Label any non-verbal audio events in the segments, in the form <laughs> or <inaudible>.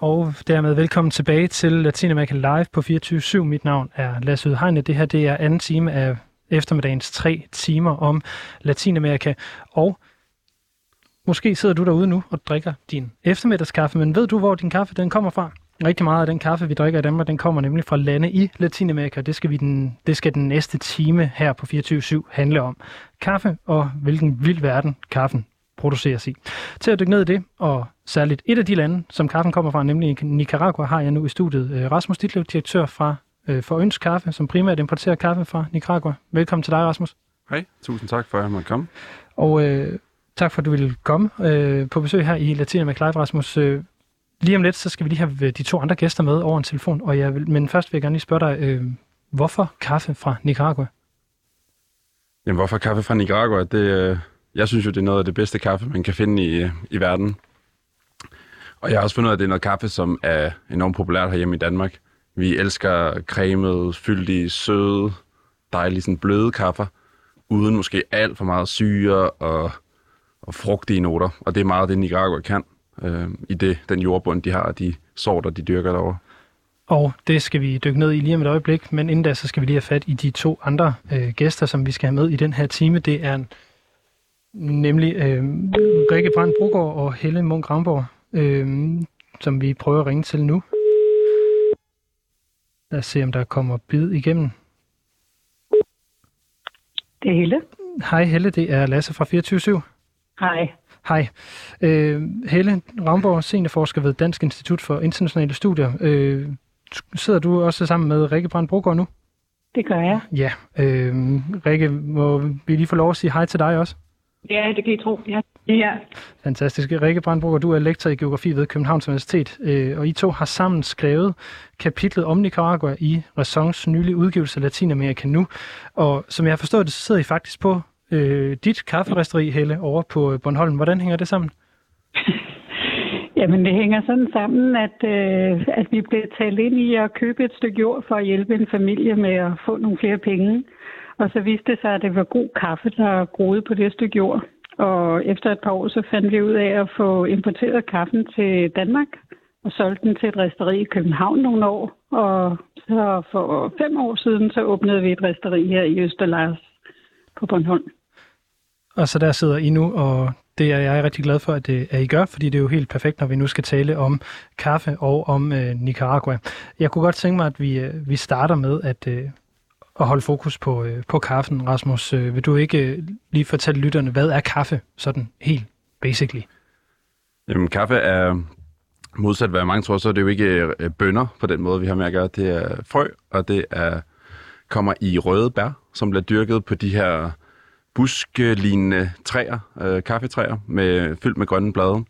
Og dermed velkommen tilbage til Latinamerika Live på 24-7. Mit navn er Lasse Udhegne. Det her det er anden time af eftermiddagens tre timer om Latinamerika. Og måske sidder du derude nu og drikker din eftermiddagskaffe, men ved du, hvor din kaffe den kommer fra? Rigtig meget af den kaffe, vi drikker i Danmark, den kommer nemlig fra lande i Latinamerika. Det skal, vi den, det skal den næste time her på 24-7 handle om. Kaffe og hvilken vild verden kaffen produceres i. Til at dykke ned i det, og særligt et af de lande, som kaffen kommer fra, nemlig Nicaragua, har jeg nu i studiet øh, Rasmus Ditlev, direktør fra øh, for Øns Kaffe, som primært importerer kaffe fra Nicaragua. Velkommen til dig, Rasmus. Hej, tusind tak for, at jeg måtte komme. Og øh, tak for, at du ville komme øh, på besøg her i Latinamerika Live, Rasmus. Øh, lige om lidt, så skal vi lige have øh, de to andre gæster med over en telefon, og jeg vil, men først vil jeg gerne lige spørge dig, øh, hvorfor kaffe fra Nicaragua? Jamen, hvorfor kaffe fra Nicaragua? Det, jeg synes jo, det er noget af det bedste kaffe, man kan finde i, i verden. Og jeg har også fundet ud af, at det er noget kaffe, som er enormt populært herhjemme i Danmark. Vi elsker cremet, fyldige, søde, dejlige, sådan bløde kaffer, uden måske alt for meget syre og, og frugtige noter. Og det er meget det, Nicaragua kan øh, i det, den jordbund, de har, og de sorter, de dyrker derovre. Og det skal vi dykke ned i lige om et øjeblik, men inden da, så skal vi lige have fat i de to andre øh, gæster, som vi skal have med i den her time. Det er en nemlig øh, Rikke Brandt Brogaard og Helle Munk Ramborg, øh, som vi prøver at ringe til nu. Lad os se, om der kommer bid igennem. Det er Helle. Hej Helle, det er Lasse fra 24 Hej. Hej. Øh, Helle Ramborg, seniorforsker ved Dansk Institut for Internationale Studier. Øh, sidder du også sammen med Rikke Brandt Brogaard nu? Det gør jeg. Ja. Øh, Rikke, må vi lige få lov at sige hej til dig også? Ja, det kan I tro. Ja. ja. Fantastisk. Rikke Brandbruger, du er lektor i geografi ved Københavns Universitet, øh, og I to har sammen skrevet kapitlet om Nicaragua i Raisons nylige udgivelse Latinamerika nu. Og som jeg har forstået det, så sidder I faktisk på øh, dit kafferisteri, Helle, over på øh, Bornholm. Hvordan hænger det sammen? <laughs> Jamen, det hænger sådan sammen, at, øh, at vi blev talt ind i at købe et stykke jord for at hjælpe en familie med at få nogle flere penge. Og så viste det sig, at det var god kaffe, der groede på det stykke jord. Og efter et par år, så fandt vi ud af at få importeret kaffen til Danmark og solgte den til et resteri i København nogle år. Og så for fem år siden, så åbnede vi et resteri her i Østerlars på Bornholm. Og så der sidder I nu, og det er jeg rigtig glad for, at, det, at I gør, fordi det er jo helt perfekt, når vi nu skal tale om kaffe og om øh, Nicaragua. Jeg kunne godt tænke mig, at vi, øh, vi starter med at, øh, at holde fokus på, øh, på kaffen. Rasmus, øh, vil du ikke øh, lige fortælle lytterne, hvad er kaffe sådan helt basically? Jamen, kaffe er modsat hvad mange tror, så er det jo ikke øh, bønder på den måde, vi har med at gøre. Det er frø, og det er kommer i røde bær, som bliver dyrket på de her buskelignende træer, øh, kaffetræer, med, fyldt med grønne blade.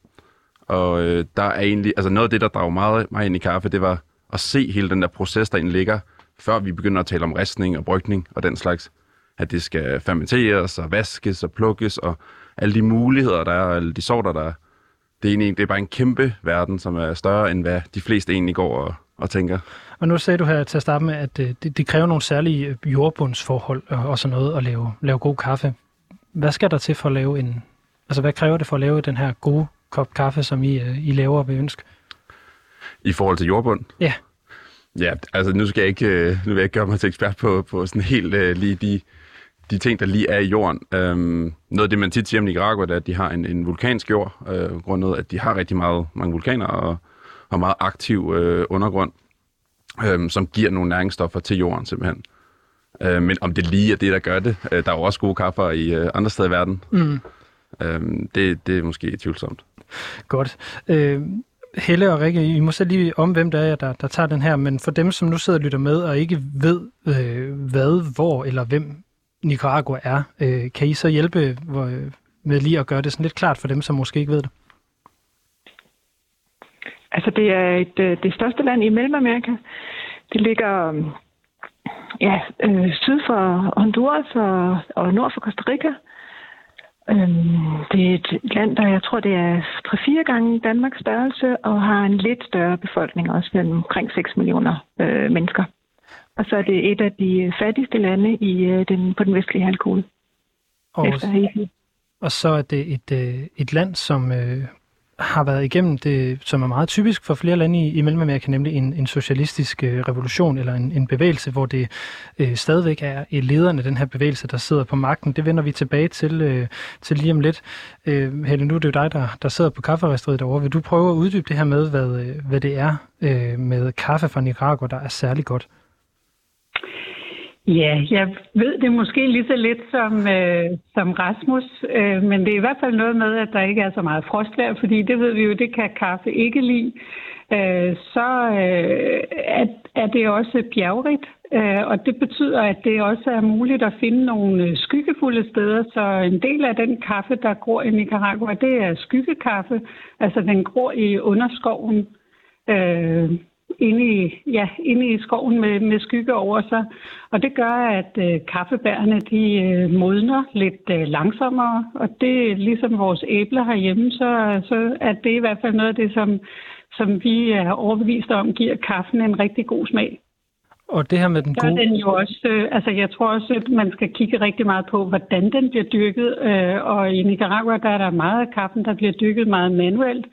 Og øh, der er egentlig, altså noget af det, der drager meget mig ind i kaffe, det var at se hele den der proces, der egentlig ligger før vi begynder at tale om ristning og brygning og den slags, at det skal fermenteres og vaskes og plukkes og alle de muligheder, der er, og alle de sorter, der er. Det er, egentlig, det er bare en kæmpe verden, som er større, end hvad de fleste egentlig går og, og tænker. Og nu sagde du her til at starte med, at øh, det, det kræver nogle særlige jordbundsforhold og sådan noget at lave, lave god kaffe. Hvad skal der til for at lave en... Altså, hvad kræver det for at lave den her gode kop kaffe, som I, øh, I laver ved ønske? I forhold til jordbund? Ja. Ja, altså nu skal jeg ikke, øh, nu vil jeg ikke gøre mig til ekspert på, på sådan helt uh, lige de, de ting, der lige er i jorden. Um, noget af det, man tit siger om Nicaragua, er, at de har en, en vulkansk jord, uh, grundet at de har rigtig meget, mange vulkaner og, og meget aktiv uh, undergrund, um, som giver nogle næringsstoffer til jorden simpelthen. Uh, men om det lige er det, der gør det, uh, der er jo også gode kaffer i uh, andre steder i verden. Mm. Um, det, det er måske tvivlsomt. Godt. Uh... Helle og Rikke, I må selv lige om, hvem der er, der, der tager den her, men for dem, som nu sidder og lytter med og ikke ved, øh, hvad, hvor eller hvem Nicaragua er, øh, kan I så hjælpe hvor, med lige at gøre det sådan lidt klart for dem, som måske ikke ved det? Altså, det er et, øh, det største land i Mellemamerika. Det ligger øh, ja, øh, syd for Honduras og, og nord for Costa Rica. Øhm, det er et land, der jeg tror, det er 3-4 gange Danmarks størrelse, og har en lidt større befolkning, også med omkring 6 millioner øh, mennesker. Og så er det et af de fattigste lande i, øh, den, på den vestlige halvkugle. Og, og så er det et, øh, et land, som øh, har været igennem det, som er meget typisk for flere lande i, i Mellemamerika, nemlig en, en socialistisk øh, revolution eller en, en bevægelse, hvor det øh, stadigvæk er lederne af den her bevægelse, der sidder på magten. Det vender vi tilbage til, øh, til lige om lidt. Øh, Helle, nu er det jo dig, der, der sidder på kafferisteriet derovre. Vil du prøve at uddybe det her med, hvad, øh, hvad det er øh, med kaffe fra Nicaragua, der er særlig godt? Ja, jeg ved det måske lige så lidt som, øh, som Rasmus, øh, men det er i hvert fald noget med, at der ikke er så meget frostvær, fordi det ved vi jo, det kan kaffe ikke lide. Øh, så øh, er, er det også bjergrigt, øh, og det betyder, at det også er muligt at finde nogle øh, skyggefulde steder, så en del af den kaffe, der gror i Nicaragua, det er skyggekaffe, altså den gror i underskoven. Øh, inde i, ja, inde i skoven med, med skygge over sig. Og det gør, at øh, kaffebærene de øh, modner lidt øh, langsommere. Og det er ligesom vores æbler herhjemme, så, så er det i hvert fald noget af det, som, som vi er overbevist om, giver kaffen en rigtig god smag. Og det her med den gode... Den jo også, øh, altså jeg tror også, at man skal kigge rigtig meget på, hvordan den bliver dyrket. Øh, og i Nicaragua, der er der meget af kaffen, der bliver dyrket meget manuelt.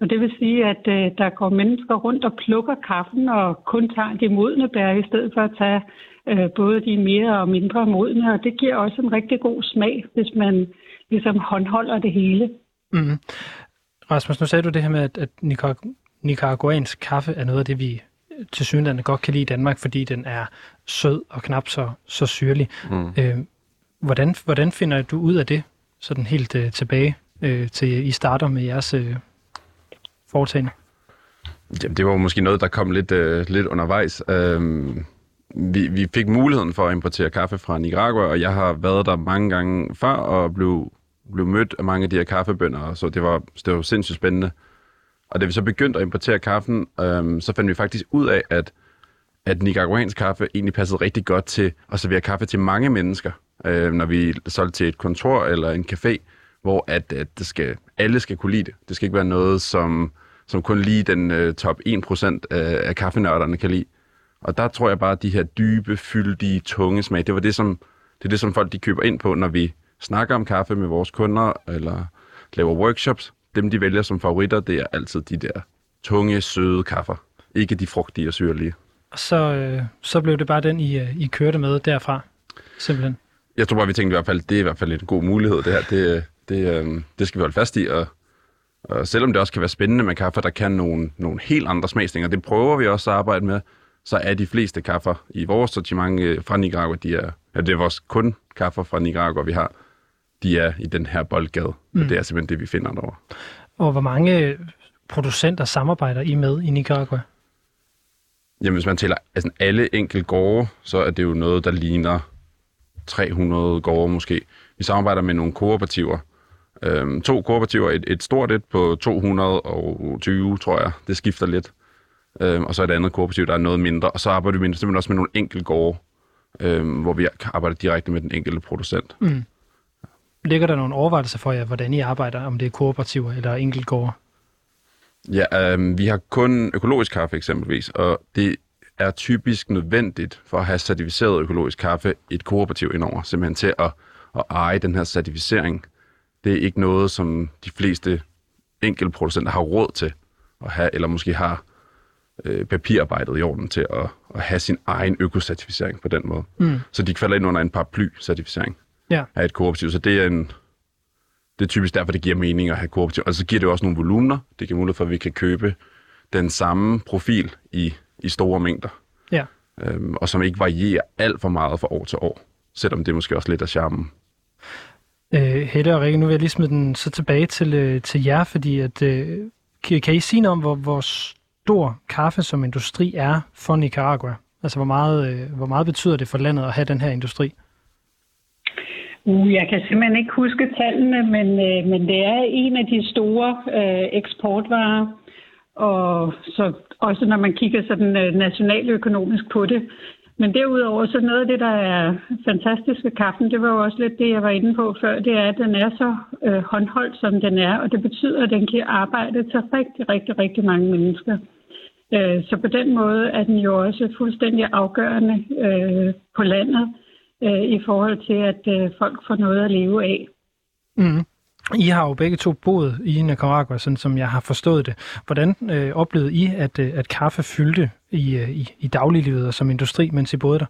Og det vil sige, at øh, der går mennesker rundt og plukker kaffen og kun tager de modne bær, i stedet for at tage øh, både de mere og mindre modne. Og det giver også en rigtig god smag, hvis man ligesom håndholder det hele. Mm. Rasmus, nu sagde du det her med, at, at nicaraguansk kaffe er noget af det, vi til synligheden godt kan lide i Danmark, fordi den er sød og knap så, så syrlig. Mm. Øh, hvordan, hvordan finder du ud af det, sådan helt øh, tilbage øh, til I starter med jeres øh, foretagende? Jamen, det var måske noget, der kom lidt, øh, lidt undervejs. Øhm, vi, vi fik muligheden for at importere kaffe fra Nicaragua, og jeg har været der mange gange før og blev, blev mødt af mange af de her kaffebønder, så det var, det var sindssygt spændende. Og da vi så begyndte at importere kaffen, øhm, så fandt vi faktisk ud af, at, at nicaraguansk kaffe egentlig passede rigtig godt til at servere kaffe til mange mennesker. Øh, når vi solgte til et kontor eller en café, hvor at, at det skal, alle skal kunne lide det. Det skal ikke være noget, som, som kun lige den uh, top 1% af, af kaffenørderne kan lide. Og der tror jeg bare, at de her dybe, fyldige, tunge smag, det var det, som, det er det, som folk de køber ind på, når vi snakker om kaffe med vores kunder, eller laver workshops. Dem, de vælger som favoritter, det er altid de der tunge, søde kaffer. Ikke de frugtige og syrlige. Og så, øh, så blev det bare den, I, øh, I kørte med derfra, simpelthen? Jeg tror bare, vi tænkte i hvert fald, det er i hvert fald en god mulighed, det her. Det, det, øh, det skal vi holde fast i, og, og selvom det også kan være spændende med kaffe, der kan nogle, nogle helt andre smagsninger, det prøver vi også at arbejde med, så er de fleste kaffer i vores sortiment øh, fra Nicaragua, de er, ja, det er vores kun kaffer fra Nicaragua, vi har, de er i den her boldgade, mm. og det er simpelthen det, vi finder derovre. Og hvor mange producenter samarbejder I med i Nicaragua? Jamen, hvis man tæller altså alle enkelte gårde, så er det jo noget, der ligner 300 gårde måske. Vi samarbejder med nogle kooperativer, Øhm, to kooperativer, et, et stort et på 220, tror jeg. Det skifter lidt. Øhm, og så et andet kooperativ, der er noget mindre. Og så arbejder vi simpelthen også med nogle enkelte gårde, øhm, hvor vi arbejder direkte med den enkelte producent. Mm. Ligger der nogle overvejelser for jer, hvordan I arbejder, om det er kooperativer eller enkeltgårde? Ja, øhm, vi har kun økologisk kaffe eksempelvis, og det er typisk nødvendigt for at have certificeret økologisk kaffe et kooperativ indover, simpelthen til at, at eje den her certificering det er ikke noget, som de fleste enkelte producenter har råd til at have, eller måske har øh, papirarbejdet i orden til at, at have sin egen økocertificering på den måde. Mm. Så de falder ind under en paraply-certificering ja. af et kooperativ. Så det er en, det er typisk derfor, det giver mening at have kooperativ. Og så giver det også nogle volumener. Det giver mulighed for, at vi kan købe den samme profil i, i store mængder. Ja. Øhm, og som ikke varierer alt for meget fra år til år. Selvom det er måske også lidt af charmen. Øh, Helle og Rikke, nu vil jeg lige smide den så tilbage til, øh, til jer, fordi at, øh, kan, kan I sige noget om, hvor, hvor stor kaffe som industri er for Nicaragua? Altså, hvor meget, øh, hvor meget betyder det for landet at have den her industri? Uh, jeg kan simpelthen ikke huske tallene, men, øh, men det er en af de store øh, eksportvarer. Og så også når man kigger sådan øh, nationaløkonomisk på det, men derudover, så noget af det, der er fantastisk ved kaffen, det var jo også lidt det, jeg var inde på før, det er, at den er så øh, håndholdt, som den er, og det betyder, at den kan arbejde til rigtig, rigtig, rigtig mange mennesker. Øh, så på den måde er den jo også fuldstændig afgørende øh, på landet øh, i forhold til, at øh, folk får noget at leve af. Mm. I har jo begge to boet i Nicaragua, sådan som jeg har forstået det. Hvordan øh, oplevede I, at, øh, at kaffe fyldte i, øh, i, i dagliglivet og som industri, mens I boede der?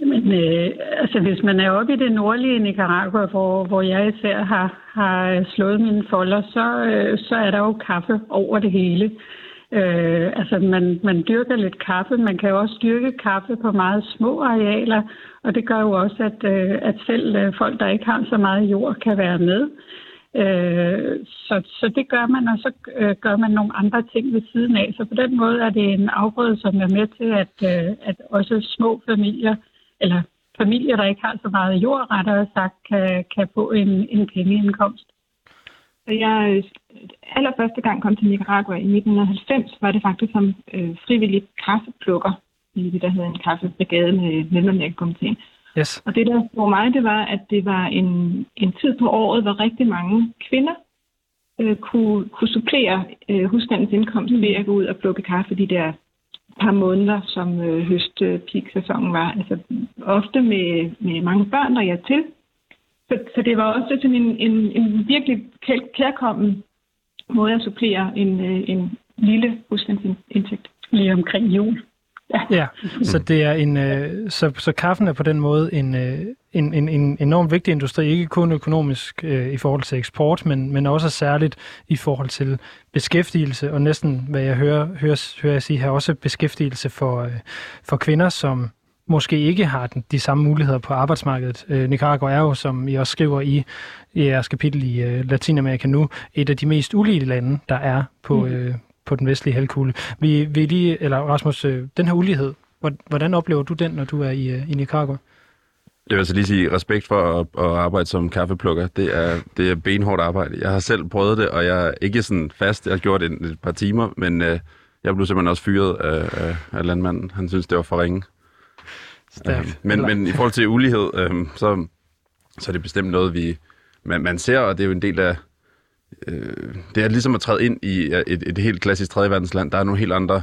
Jamen, øh, altså hvis man er oppe i det nordlige Nicaragua, hvor, hvor jeg især har, har slået mine folder, så, øh, så er der jo kaffe over det hele. Øh, altså man, man dyrker lidt kaffe, man kan jo også dyrke kaffe på meget små arealer, og det gør jo også, at, øh, at selv øh, folk, der ikke har så meget jord, kan være med. Øh, så, så det gør man, og så øh, gør man nogle andre ting ved siden af. Så på den måde er det en afgrøde, som er med til, at, øh, at også små familier, eller familier, der ikke har så meget jord, rettere sagt, kan, kan få en, en pengeindkomst. Da jeg øh, allerførste gang kom til Nicaragua i 1990, var det faktisk som øh, frivillig kaffeplukker i det, der hedder en kaffebrigade med Mellemamerikakomiteen. Yes. Og det, der for mig, det var, at det var en, en tid på året, hvor rigtig mange kvinder øh, kunne, kunne supplere øh, husstandens indkomst ved at gå ud og plukke kaffe de der par måneder, som øh, høstpeak-sæsonen var. Altså ofte med, med mange børn, der hjalp til. Så, så det var også sådan en, en, en virkelig kærkommen måde at supplere en, øh, en lille husstandsindtægt. Lige omkring jul. Ja, ja. så det er en øh, så, så kaffen er på den måde en, øh, en, en, en enormt vigtig industri, ikke kun økonomisk øh, i forhold til eksport, men, men også særligt i forhold til beskæftigelse, og næsten, hvad jeg hører, hører, hører jeg sige her, også beskæftigelse for, øh, for kvinder, som måske ikke har den, de samme muligheder på arbejdsmarkedet. Øh, Nicaragua er jo, som I også skriver i, i jeres kapitel i øh, Latinamerika nu, et af de mest ulige lande, der er på, mm. øh, på den vestlige halvkugle. Vi, vi lige, eller Rasmus, øh, den her ulighed, hvordan oplever du den, når du er i, øh, i Nicaragua? Jeg vil altså lige sige respekt for at, at arbejde som kaffeplukker. Det er, det er benhårdt arbejde. Jeg har selv prøvet det, og jeg er ikke sådan fast. Jeg har gjort det et par timer, men øh, jeg blev simpelthen også fyret af, af, af landmanden. Han synes, det var for ringe. Øh, men, men i forhold til ulighed, øh, så, så er det bestemt noget, vi man, man ser, og det er jo en del af... Øh, det er ligesom at træde ind i et, et helt klassisk tredje verdensland. Der er nogle helt andre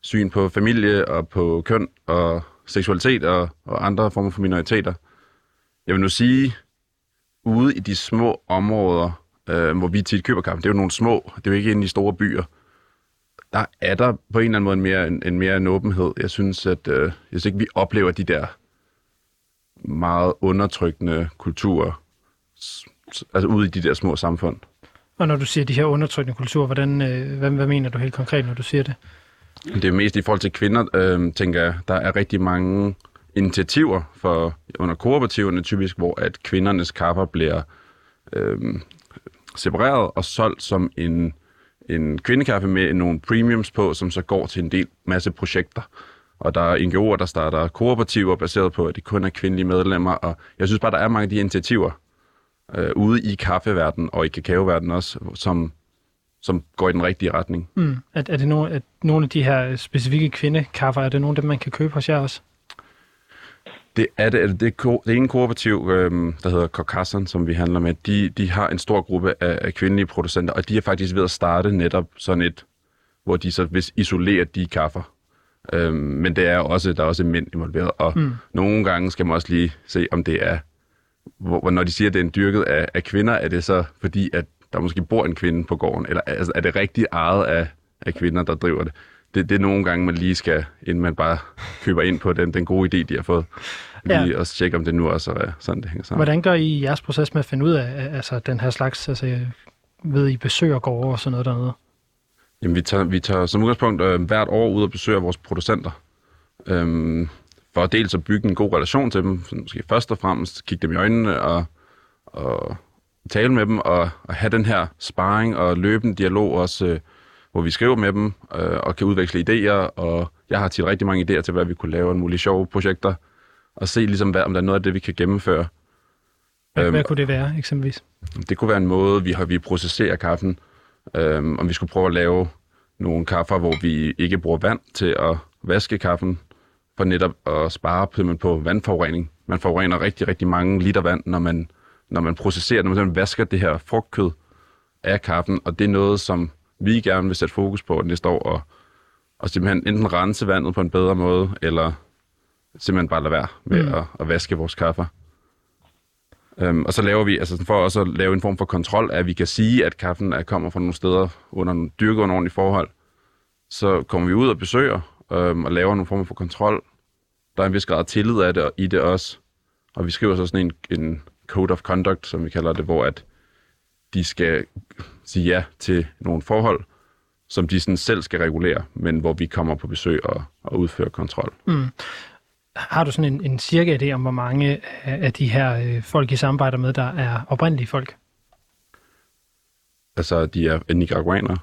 syn på familie og på køn og seksualitet og, og andre former for minoriteter. Jeg vil nu sige, ude i de små områder, øh, hvor vi tit køber kaffe, det er jo nogle små, det er jo ikke inde i store byer, der er der på en eller anden måde en mere, en, en mere en åbenhed. Jeg synes, at øh, jeg synes ikke, vi oplever de der meget undertrykkende kulturer, altså ude i de der små samfund. Og når du siger de her undertrykkende kulturer, hvordan, øh, hvad, hvad mener du helt konkret, når du siger det? Det er mest i forhold til kvinder, øh, tænker jeg. Der er rigtig mange initiativer for under kooperativerne typisk, hvor at kvindernes kapper bliver øh, separeret og solgt som en, en kvindekaffe med nogle premiums på, som så går til en del masse projekter. Og der er NGO'er, der starter kooperativer baseret på, at det kun er kvindelige medlemmer. Og jeg synes bare, der er mange af de initiativer øh, ude i kaffeverdenen og i kakaoverdenen også, som som går i den rigtige retning. Mm. Er, er det nogle, at nogle af de her specifikke kvindekaffer, er det nogle af dem, man kan købe hos jer også? Det er det. Det, det, det ene kooperativ, øhm, der hedder Kokassan, som vi handler med, de, de har en stor gruppe af, af kvindelige producenter, og de er faktisk ved at starte netop sådan et, hvor de så vil isolere de kaffer. Øhm, men det er også, der er også mænd involveret, og mm. nogle gange skal man også lige se, om det er, hvor, når de siger, at det er en dyrket af, af kvinder, er det så fordi, at der måske bor en kvinde på gården, eller altså, er det rigtig ejet af, af kvinder, der driver det? Det? Det er nogle gange, man lige skal, inden man bare køber ind på den, den gode idé, de har fået, lige ja. også tjekke, om det nu også er sådan, det hænger sammen. Hvordan gør I jeres proces med at finde ud af altså, den her slags, altså, ved I besøger gårde og sådan noget dernede? Jamen, vi tager, vi tager som udgangspunkt øh, hvert år ud og besøger vores producenter. Øhm, for dels at bygge en god relation til dem, måske først og fremmest kigge dem i øjnene og, og tale med dem og, og have den her sparring og løbende dialog også, øh, hvor vi skriver med dem øh, og kan udveksle idéer, og jeg har tit rigtig mange idéer til, hvad vi kunne lave en mulige sjove projekter, og se ligesom, hvad, om der er noget af det, vi kan gennemføre. Hvad, øhm, hvad kunne det være, eksempelvis? Det kunne være en måde, vi har vi processerer kaffen, øhm, om vi skulle prøve at lave nogle kaffer, hvor vi ikke bruger vand til at vaske kaffen, for netop at spare på vandforurening. Man forurener rigtig, rigtig mange liter vand, når man når man processerer, når man vasker det her frugtkød af kaffen, og det er noget, som vi gerne vil sætte fokus på næste år, og, og simpelthen enten rense vandet på en bedre måde, eller simpelthen bare lade være med mm. at, at vaske vores kaffe. Øhm, og så laver vi, altså for også at lave en form for kontrol, at vi kan sige, at kaffen er, kommer fra nogle steder under dyrket under ordentlige forhold, så kommer vi ud og besøger øhm, og laver nogle former for kontrol. Der er en vis grad af tillid af det, i det også. Og vi skriver så sådan en, en code of conduct, som vi kalder det, hvor at de skal sige ja til nogle forhold, som de sådan selv skal regulere, men hvor vi kommer på besøg og, og udfører kontrol. Mm. Har du sådan en, en cirka idé om, hvor mange af de her øh, folk, I samarbejder med, der er oprindelige folk? Altså, de er nicaraguanere,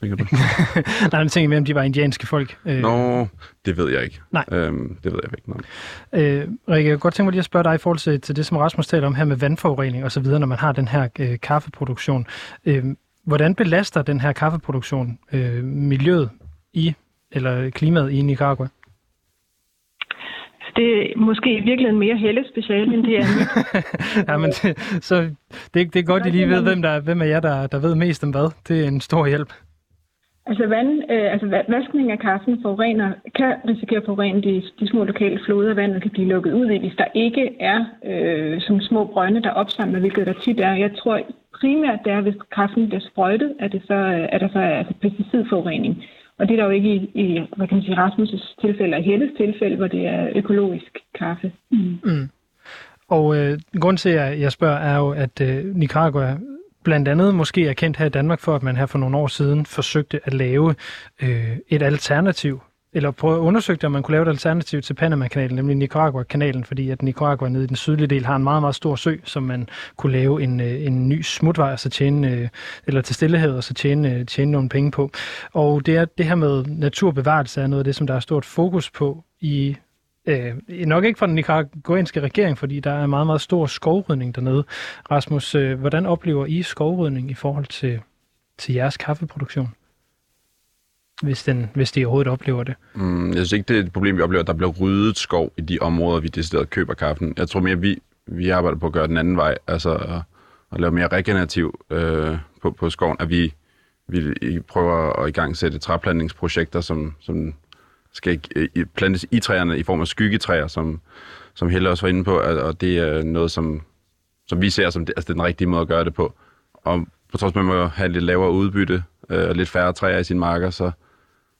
tænker du? <laughs> Nej, jeg tænker mere, om de var indianske folk. Øh... Nå, det ved jeg ikke. Nej. Øhm, det ved jeg ikke noget øh, Rikke, jeg kunne godt tænke mig lige at spørge dig i forhold til, til det, som Rasmus taler om her med vandforurening og så videre, når man har den her øh, kaffeproduktion. Øh, hvordan belaster den her kaffeproduktion øh, miljøet i, eller klimaet i Nicaragua? det er måske i virkeligheden mere Helle special, end det er <laughs> ja, men det, så det, det er godt, at I lige ved, hvem, der, hvem af jer, der, der ved mest om hvad. Det er en stor hjælp. Altså, vand, øh, altså vaskning af kaffen forurener, kan risikere at forurene de, de små lokale floder. Vandet kan blive lukket ud i, hvis der ikke er øh, som små brønde, der opsamler, hvilket der tit er. Jeg tror primært, det er, hvis kaffen bliver sprøjtet, at, det så, at der så er altså pesticidforurening. Og det er der jo ikke i, i hvad kan man sige, Rasmus' tilfælde og Helles tilfælde, hvor det er økologisk kaffe. Mm. Mm. Og øh, grund til, at jeg spørger, er jo, at øh, Nicaragua blandt andet måske er kendt her i Danmark for, at man her for nogle år siden forsøgte at lave øh, et alternativ eller prøve at undersøge, om man kunne lave et alternativ til Panama-kanalen, nemlig Nicaragua-kanalen, fordi at Nicaragua nede i den sydlige del har en meget, meget stor sø, som man kunne lave en, øh, en ny smutvej, og så tjene, øh, eller til stillehed, og så tjene, øh, tjene nogle penge på. Og det, er, det her med naturbevarelse er noget af det, som der er stort fokus på i Øh, nok ikke fra den nicaraguanske regering, fordi der er meget, meget stor skovrydning dernede. Rasmus, øh, hvordan oplever I skovrydning i forhold til, til jeres kaffeproduktion? hvis, den, hvis de overhovedet oplever det. Mm, jeg synes ikke, det er et problem, vi oplever, at der bliver ryddet skov i de områder, vi decideret køber kaffen. Jeg tror mere, vi, vi arbejder på at gøre den anden vej, altså at, at lave mere regenerativ øh, på, på skoven, at vi, vi prøver at i gang sætte træplantningsprojekter, som, som skal i, plantes i træerne i form af skyggetræer, som, som Helle også var inde på, og det er noget, som, som vi ser som det, altså den rigtige måde at gøre det på. Og på trods af, at man må have lidt lavere udbytte øh, og lidt færre træer i sine marker, så,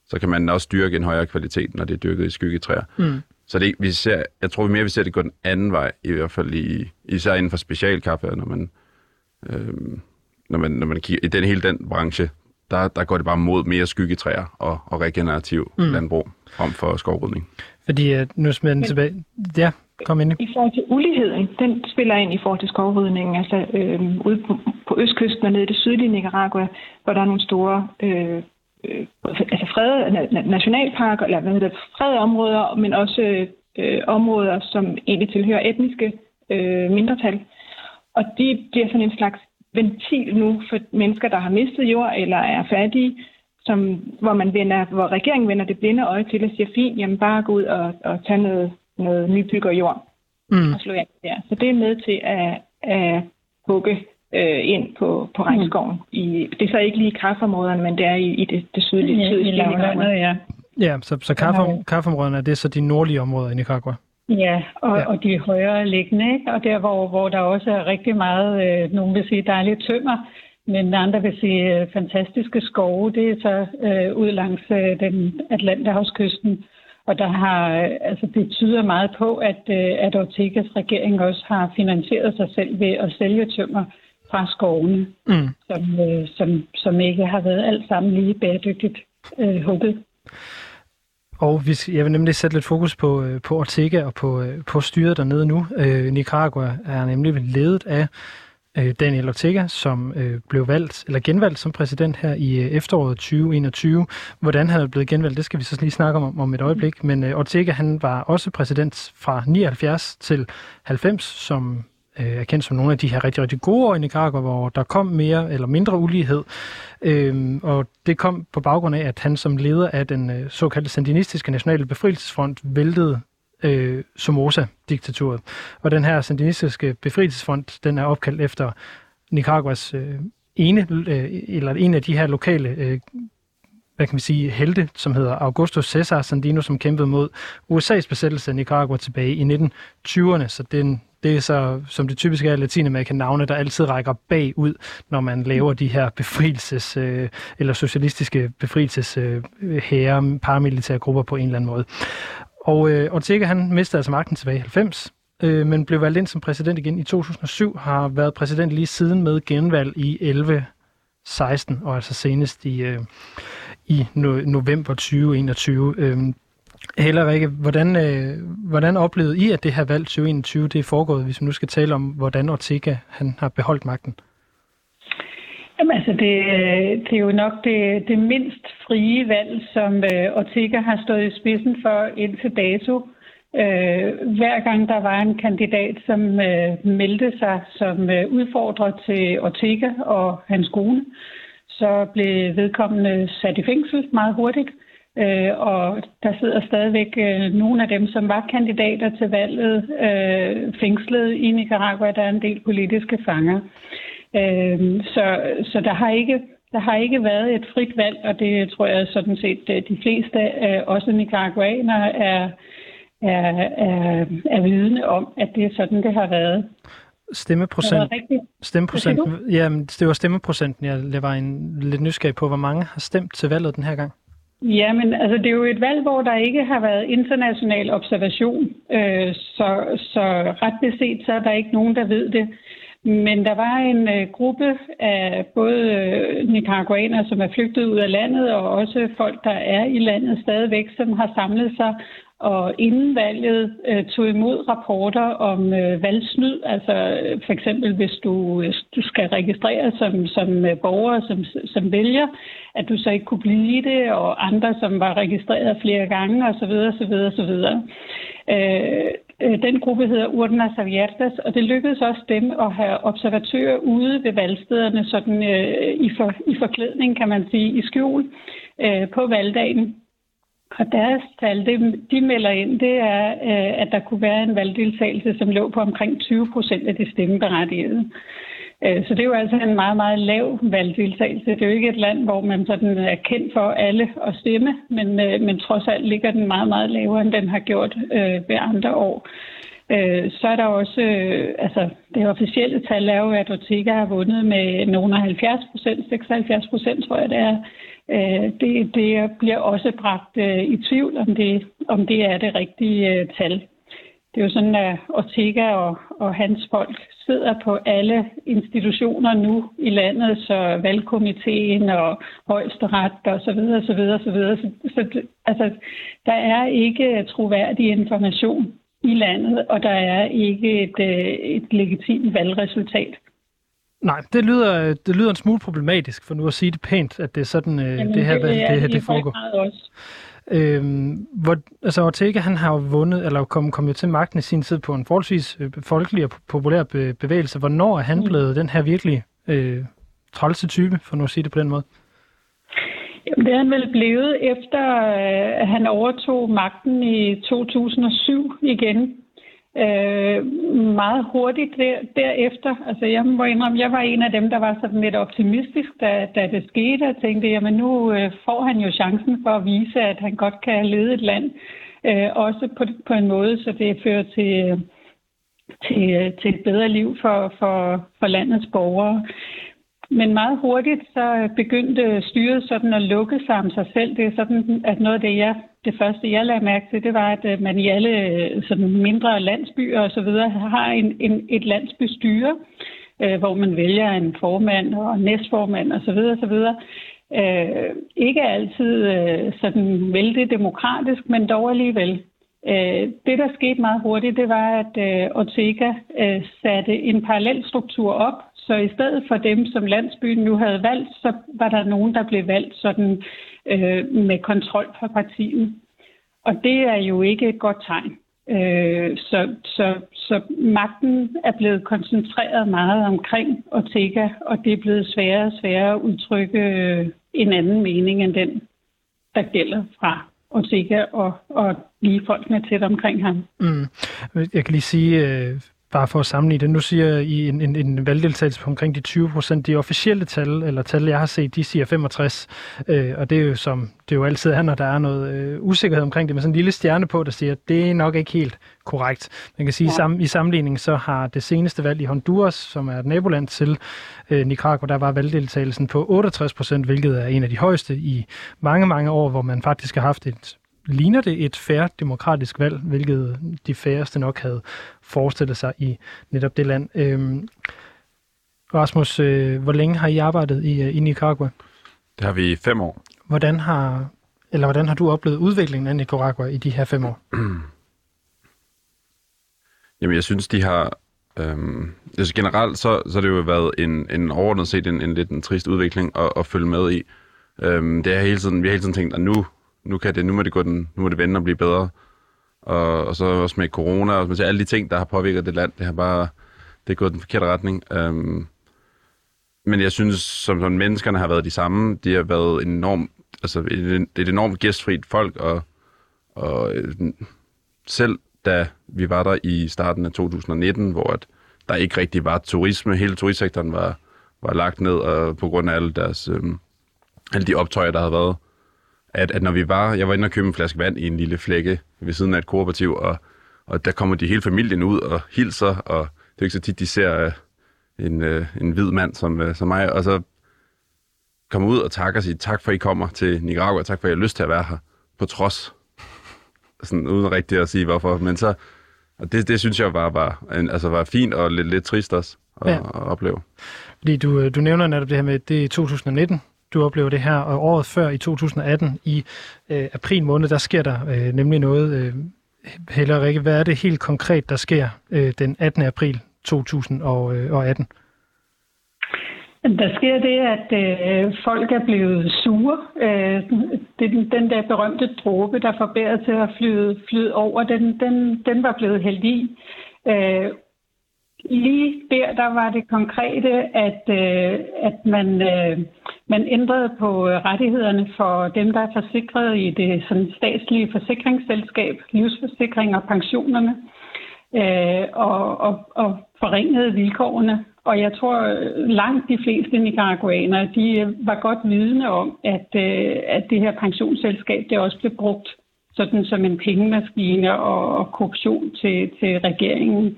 så kan man også dyrke en højere kvalitet, når det er dyrket i skyggetræer. Mm. Så det, vi ser, jeg tror mere, vi ser det gå den anden vej, i hvert fald i, især inden for specialkaffe, når man, øh, når man, når man kigger i den hele den branche, der, der går det bare mod mere skyggetræer og, og regenerativ mm. landbrug frem for skovrydning. Fordi uh, nu smider den tilbage. Ja, kom ind. I forhold til uligheden, den spiller ind i forhold til skovrydningen. Altså øh, ude på, på østkysten og nede i det sydlige Nicaragua, hvor der er nogle store øh, øh, altså fredede nationalparker, eller hvad hedder det, fredede områder, men også øh, områder, som egentlig tilhører etniske øh, mindretal. Og de bliver sådan en slags ventil nu for mennesker, der har mistet jord eller er fattige, som, hvor, man vender, hvor regeringen vender det blinde øje til og siger, fint, jamen bare gå ud og, og tage noget, noget nybygger jord mm. og slå ind der. Så det er med til at, at hugge øh, ind på, på regnskoven. Mm. I, det er så ikke lige i kaffeområderne, men det er i, i det, det sydlige, ja, sydlige Nicaragua. Ja. ja, så, så kaffe, kaffeområderne er det så de nordlige områder i Nicaragua? Ja, og, ja. og de højere liggende, ikke? og der hvor, hvor der også er rigtig meget, øh, nogen vil sige dejligt tømmer, men andre vil sige øh, fantastiske skove, det er så øh, ud langs øh, den Atlanterhavskysten. Og der har, øh, altså det tyder meget på, at, øh, at Ortegas regering også har finansieret sig selv ved at sælge tømmer fra skovene, mm. som, øh, som, som ikke har været alt sammen lige bæredygtigt øh, hugget. Og vi, jeg vil nemlig sætte lidt fokus på, øh, på Ortega og på, øh, på styret dernede nu. Øh, Nicaragua er nemlig ledet af øh, Daniel Ortega, som øh, blev valgt eller genvalgt som præsident her i øh, efteråret 2021. Hvordan han er blevet genvalgt, det skal vi så lige snakke om om et øjeblik. Men øh, Ortega han var også præsident fra 79 til 90 som øh, er kendt som nogle af de her rigtig, rigtig gode år i Nicaragua, hvor der kom mere eller mindre ulighed. Øh, og det kom på baggrund af, at han som leder af den øh, såkaldte Sandinistiske Nationale Befrielsesfront væltede øh, Somoza-diktaturet. Og den her Sandinistiske Befrielsesfront, den er opkaldt efter Nicaraguas øh, ene, øh, eller en af de her lokale øh, hvad kan man sige, helte, som hedder Augusto Cesar Sandino, som kæmpede mod USA's besættelse af Nicaragua tilbage i 1920'erne. Så den, det er så, som det typisk er Latinamerika navne, der altid rækker bagud, når man laver de her befrielses- øh, eller socialistiske befrielseshære, øh, paramilitære grupper på en eller anden måde. Og øh, Ortega, han mistede altså magten tilbage i 90, øh, men blev valgt ind som præsident igen i 2007, har været præsident lige siden med genvalg i 11 16, og altså senest i, øh, i no- november 2021. Øhm, Heller ikke, hvordan, øh, hvordan oplevede I, at det her valg 2021 det er foregået, hvis vi nu skal tale om, hvordan Ortega han har beholdt magten? Jamen altså, det, det er jo nok det, det mindst frie valg, som øh, Ortega har stået i spidsen for indtil dato. Øh, hver gang der var en kandidat, som øh, meldte sig som øh, udfordrer til Ortega og hans kone, så blev vedkommende sat i fængsel meget hurtigt. Øh, og der sidder stadigvæk øh, nogle af dem, som var kandidater til valget, øh, fængslet i Nicaragua. Der er en del politiske fanger. Øh, så, så der har ikke der har ikke været et frit valg, og det tror jeg sådan set, øh, de fleste, øh, også nicaraguanere, er, er, er, er vidne om, at det er sådan, det har været. Stemmeprocent, stemmeprocent, ja, det var stemmeprocenten, jeg var en, lidt nysgerrig på. Hvor mange har stemt til valget den her gang? Ja, men altså, det er jo et valg, hvor der ikke har været international observation. Øh, så, så ret beset, så er der ikke nogen, der ved det. Men der var en øh, gruppe af både øh, nicaraguanere, som er flygtet ud af landet, og også folk, der er i landet stadigvæk, som har samlet sig og inden valget øh, tog imod rapporter om øh, valgsnyd, altså øh, for eksempel hvis du, øh, du skal registreres som, som øh, borger, som, som vælger, at du så ikke kunne blive det, og andre, som var registreret flere gange osv. osv. osv. Øh, øh, den gruppe hedder Urna Saviertas, og det lykkedes også dem at have observatører ude ved valgstederne, sådan øh, i, for, i forklædning, kan man sige, i skjul øh, på valgdagen. Og deres tal, det, de melder ind, det er, øh, at der kunne være en valgdeltagelse, som lå på omkring 20 procent af de stemmeberettigede. Øh, så det er jo altså en meget, meget lav valgdeltagelse. Det er jo ikke et land, hvor man sådan er kendt for alle at stemme, men, øh, men trods alt ligger den meget, meget lavere, end den har gjort øh, ved andre år. Øh, så er der også, altså det officielle tal er jo, at Ortega har vundet med nogle af 70 procent, 76 procent tror jeg det er, Øh, Øh, det, det bliver også bragt øh, i tvivl, om det, om det er det rigtige øh, tal. Det er jo sådan, at Ortega og, og hans folk sidder på alle institutioner nu i landet, så valgkomiteen og højesteret og så videre, så videre, så videre. Så, så altså, der er ikke troværdig information i landet, og der er ikke et, øh, et legitimt valgresultat. Nej, det lyder, det lyder en smule problematisk, for nu at sige det pænt, at det er sådan, øh, Jamen, det her det, det, det, her, det foregår. Også. Øhm, hvor, altså Ortega, han har jo vundet, eller kom, kom jo til magten i sin tid på en forholdsvis øh, folkelig og populær bevægelse. Hvornår er han mm. blevet den her virkelig øh, trælse type, for nu at sige det på den måde? Jamen, det er han vel blevet efter, øh, at han overtog magten i 2007 igen øh, meget hurtigt der, derefter. Altså jeg må indrømme, jeg var en af dem, der var sådan lidt optimistisk, da, da det skete, og tænkte, jamen nu øh, får han jo chancen for at vise, at han godt kan lede et land, øh, også på, på en måde, så det fører til, til, øh, til et bedre liv for, for, for landets borgere. Men meget hurtigt så begyndte styret sådan at lukke sig om sig selv. Det er sådan, at noget af det, jeg, det første, jeg lagde mærke til, det var, at øh, man i alle øh, sådan mindre landsbyer og så videre har en, en, et landsbystyre, øh, hvor man vælger en formand og næstformand og så videre, og så videre. Øh, ikke altid øh, sådan vældig demokratisk, men dog alligevel. Øh, det, der skete meget hurtigt, det var, at øh, Ortega øh, satte en parallel struktur op, så i stedet for dem, som landsbyen nu havde valgt, så var der nogen, der blev valgt sådan øh, med kontrol fra partiet. Og det er jo ikke et godt tegn. Øh, så, så, så magten er blevet koncentreret meget omkring Ortega, og det er blevet sværere og sværere at udtrykke øh, en anden mening end den, der gælder fra Ortega og, og lige folkene tæt omkring ham. Mm. Jeg kan lige sige, øh, bare for at sammenligne det, nu siger I en, en, en valgdeltagelse på omkring de 20 procent. De officielle tal, eller tal, jeg har set, de siger 65. Øh, og det er jo som det jo altid er, <laughs> når der er noget øh, usikkerhed omkring det, med sådan en lille stjerne på, der siger, at det er nok ikke helt korrekt. Man kan sige, ja. sam, i sammenligning, så har det seneste valg i Honduras, som er et naboland til øh, Nicaragua, der var valgdeltagelsen på 68 procent, hvilket er en af de højeste i mange, mange år, hvor man faktisk har haft et ligner det et færre demokratisk valg, hvilket de færreste nok havde forestillet sig i netop det land. Øhm, Rasmus, øh, hvor længe har I arbejdet i, øh, i Nicaragua? Det har vi i fem år. Hvordan har, eller hvordan har du oplevet udviklingen af Nicaragua i de her fem år? <clears throat> Jamen, jeg synes, de har... Øhm, altså generelt, så, så har det jo været en, en overordnet set en, en lidt en trist udvikling at, at følge med i. Øhm, det er hele tiden, vi har hele tiden tænkt, at nu, nu, kan det, nu, må det gå den, nu må det vende og blive bedre. Og, og så også med corona, og med alle de ting, der har påvirket det land, det har bare det er gået den forkerte retning. Øhm, men jeg synes, som, som menneskerne har været de samme. De har været enormt, altså et, det er et enormt gæstfrit folk, og, og øh, selv da vi var der i starten af 2019, hvor at der ikke rigtig var turisme, hele turistsektoren var, var lagt ned og på grund af alle, deres, øh, alle de optøjer, der havde været, at, at når vi var, jeg var inde og købe en flaske vand i en lille flække ved siden af et kooperativ, og, og der kommer de hele familien ud og hilser, og det er ikke så tit, de ser øh, en, øh, en hvid mand som, øh, som mig, og så kommer ud og takker og siger, tak for, at I kommer til Nicaragua, tak for, at I har lyst til at være her, på trods. Sådan uden rigtig at sige, hvorfor. Men så, og det, det synes jeg var, var, en, altså var fint og lidt, lidt trist også at, ja. at opleve. Fordi du, øh, du nævner netop det her med, det er 2019, du oplever det her, og året før i 2018, i øh, april måned, der sker der øh, nemlig noget. Øh, Helle Rikke, hvad er det helt konkret, der sker øh, den 18. april 2018? Øh, der sker det, at øh, folk er blevet sure. Øh, det, den der berømte dråbe, der forbedrede til at flyde, flyde over, den, den, den var blevet hældt i. Øh, lige der, der var det konkrete, at, øh, at man, øh, man ændrede på øh, rettighederne for dem, der er forsikret i det sådan, statslige forsikringsselskab, livsforsikring og pensionerne, øh, og, og, og forringede vilkårene. Og jeg tror, øh, langt de fleste nicaraguanere, de øh, var godt vidne om, at, øh, at det her pensionsselskab, det også blev brugt sådan som en pengemaskine og, og korruption til, til regeringen.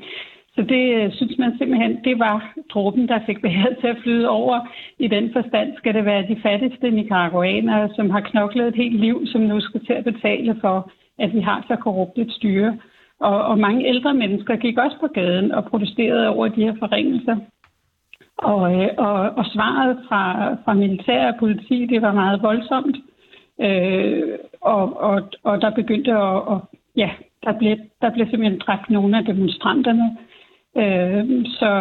Så det øh, synes man simpelthen, det var dråben, der fik behaget til at flyde over. I den forstand skal det være de fattigste nicaraguanere, som har knoklet et helt liv, som nu skal til at betale for, at vi har så korrupt et styre. Og, og mange ældre mennesker gik også på gaden og protesterede over de her forringelser. Og, øh, og, og svaret fra, fra militær og politi, det var meget voldsomt. Øh, og, og, og der begyndte at, at ja, der blev, der blev simpelthen dræbt nogle af demonstranterne. Øh, så,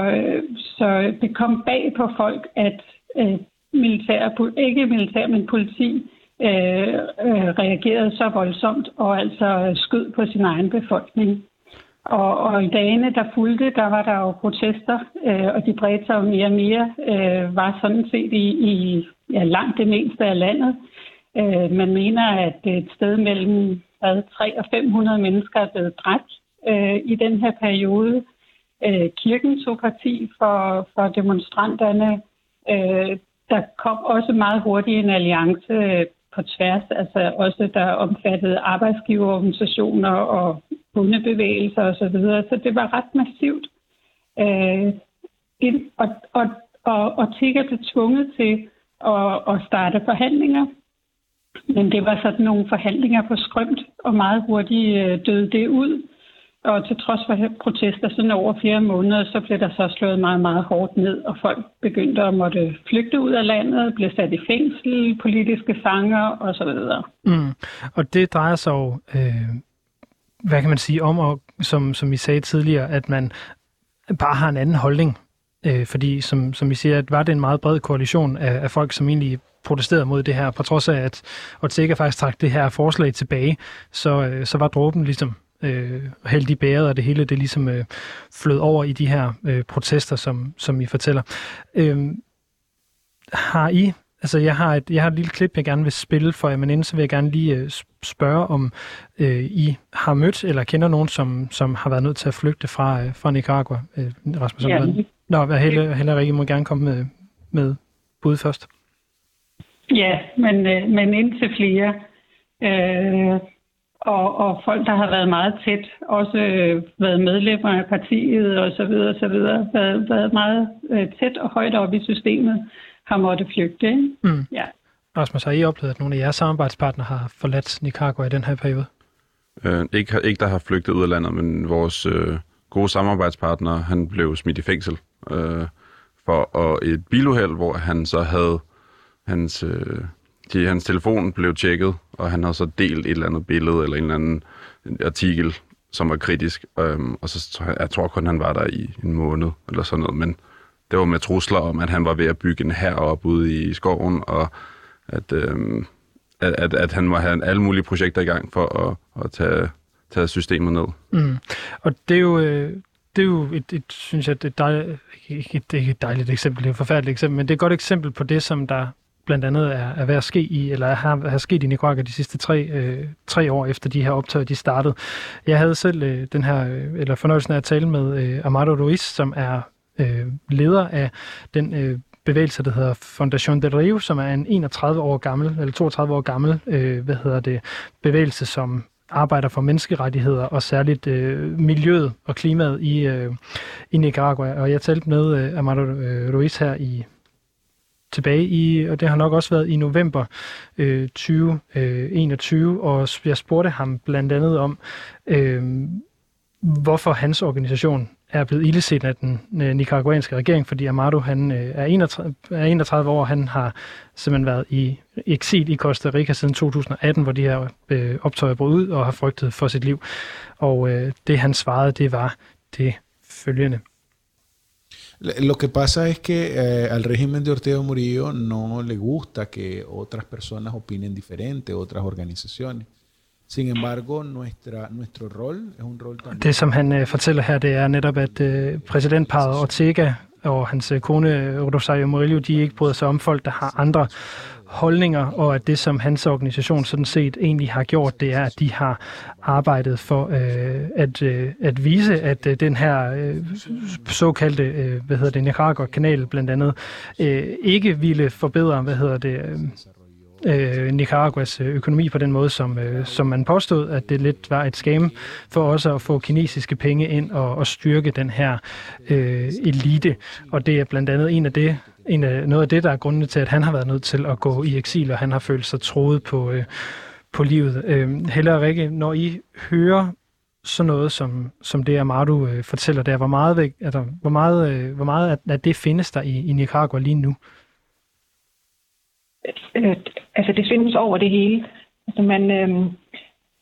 så det kom bag på folk, at øh, militær, ikke militær, men politi øh, øh, reagerede så voldsomt og altså skød på sin egen befolkning. Og, og i dagene, der fulgte, der var der jo protester, øh, og de bredte sig mere og mere, øh, var sådan set i, i ja, langt det meste af landet. Øh, man mener, at et sted mellem hvad, 3 og 500 mennesker er blevet dræbt øh, i den her periode. Øh, kirken tog parti for, for demonstranterne. Øh, der kom også meget hurtigt en alliance på tværs, altså også der omfattede arbejdsgiverorganisationer og bundebevægelser osv. Så, videre. så det var ret massivt. Øh, og, og, og, og Tigger blev tvunget til at, at starte forhandlinger. Men det var sådan nogle forhandlinger på skrømt, og meget hurtigt øh, døde det ud. Og til trods for protester sådan over flere måneder, så blev der så slået meget, meget hårdt ned, og folk begyndte at måtte flygte ud af landet, blev sat i fængsel, politiske fanger osv. Mm. Og det drejer sig jo, øh, hvad kan man sige, om, og, som, som I sagde tidligere, at man bare har en anden holdning. Øh, fordi, som, som I siger, at var det en meget bred koalition af, af folk, som egentlig protesterede mod det her, på trods af, at Ortega faktisk trak det her forslag tilbage, så, øh, så var dråben ligesom øh, hældt i bæret, og det hele det ligesom øh, flød over i de her øh, protester, som, som I fortæller. Øh, har I altså jeg har, et, jeg har et lille klip, jeg gerne vil spille for jer, men inden så vil jeg gerne lige øh, spørge, om øh, I har mødt eller kender nogen, som, som har været nødt til at flygte fra, øh, fra Nicaragua. Øh, Rasmus, ja. Nå, Helle, Helle Rikke må gerne komme med, med bud først. Ja, men, øh, men indtil flere. Øh, og, og folk, der har været meget tæt, også øh, været medlemmer af partiet og så videre, så videre, været, været meget øh, tæt og højt op i systemet, har måttet flygte. Ikke? Mm. Ja. Rasmus, har I oplevet, at nogle af jeres samarbejdspartnere har forladt Nicaragua i den her periode? Øh, ikke, ikke der har flygtet ud af landet, men vores øh, gode samarbejdspartner, han blev smidt i fængsel øh, for og et biluheld, hvor han så havde hans, øh, de, hans telefon blev tjekket, og han har så delt et eller andet billede eller en eller anden artikel, som var kritisk. Øhm, og så jeg tror kun, han var der i en måned eller sådan noget, men det var med trusler om, at han var ved at bygge en her op ude i skoven, og at, øhm, at, at, at han må have alle mulige projekter i gang for at, at tage, tage systemet ned. Mm. Og det er jo, øh, det er jo et, et synes jeg, et dejligt, ikke, det er ikke et dejligt eksempel, det er et forfærdeligt eksempel, men det er et godt eksempel på det, som der blandt andet er, er ved at ske i, eller har, har sket i Nicaragua de sidste tre, øh, tre år efter de her optøjer, de startede. Jeg havde selv øh, den her, øh, eller fornøjelsen af at tale med øh, Amado Ruiz, som er øh, leder af den øh, bevægelse, der hedder Fondación del Rio, som er en 31 år gammel, eller 32 år gammel, øh, hvad hedder det, bevægelse, som arbejder for menneskerettigheder og særligt øh, miljøet og klimaet i, øh, i Nicaragua. Og jeg talte med øh, Amado øh, Ruiz her i tilbage i, og det har nok også været i november øh, 2021, øh, og jeg spurgte ham blandt andet om, øh, hvorfor hans organisation er blevet illeset af den øh, nicaraguanske regering, fordi Amado han øh, er, 31, er 31 år, han har simpelthen været i eksil i Costa Rica siden 2018, hvor de her øh, optøjer brød ud og har frygtet for sit liv. Og øh, det han svarede, det var det følgende. Lo que pasa es que eh, al régimen de Ortega Murillo no le gusta que otras personas opinen diferente, otras organizaciones. Sin embargo, nuestra, nuestro rol es un rol también... Det, som han uh, fortæller her, det er netop, at uh, præsidentparet Ortega og hans uh, kone Rosario Murillo, de ikke bryder sig om folk, der har andre holdninger, og at det, som hans organisation sådan set egentlig har gjort, det er, at de har arbejdet for øh, at, øh, at vise, at øh, den her øh, såkaldte, øh, hvad hedder det, Nicaragua-kanal blandt andet, øh, ikke ville forbedre, hvad hedder det, øh, øh Nicaraguas øh, økonomi på den måde, som, øh, som man påstod, at det lidt var et skam for også at få kinesiske penge ind og, og styrke den her øh, elite. Og det er blandt andet en af det, en af, noget af det, der er grundene til, at han har været nødt til at gå i eksil, og han har følt sig troet på, øh, på livet. Øh, Helle og Rikke, når I hører sådan noget, som, som det Amado øh, fortæller der, hvor meget, er altså, hvor meget, øh, hvor meget af, af det findes der i, i Nicaragua lige nu? Øh, altså, det findes over det hele. Altså, man, øh,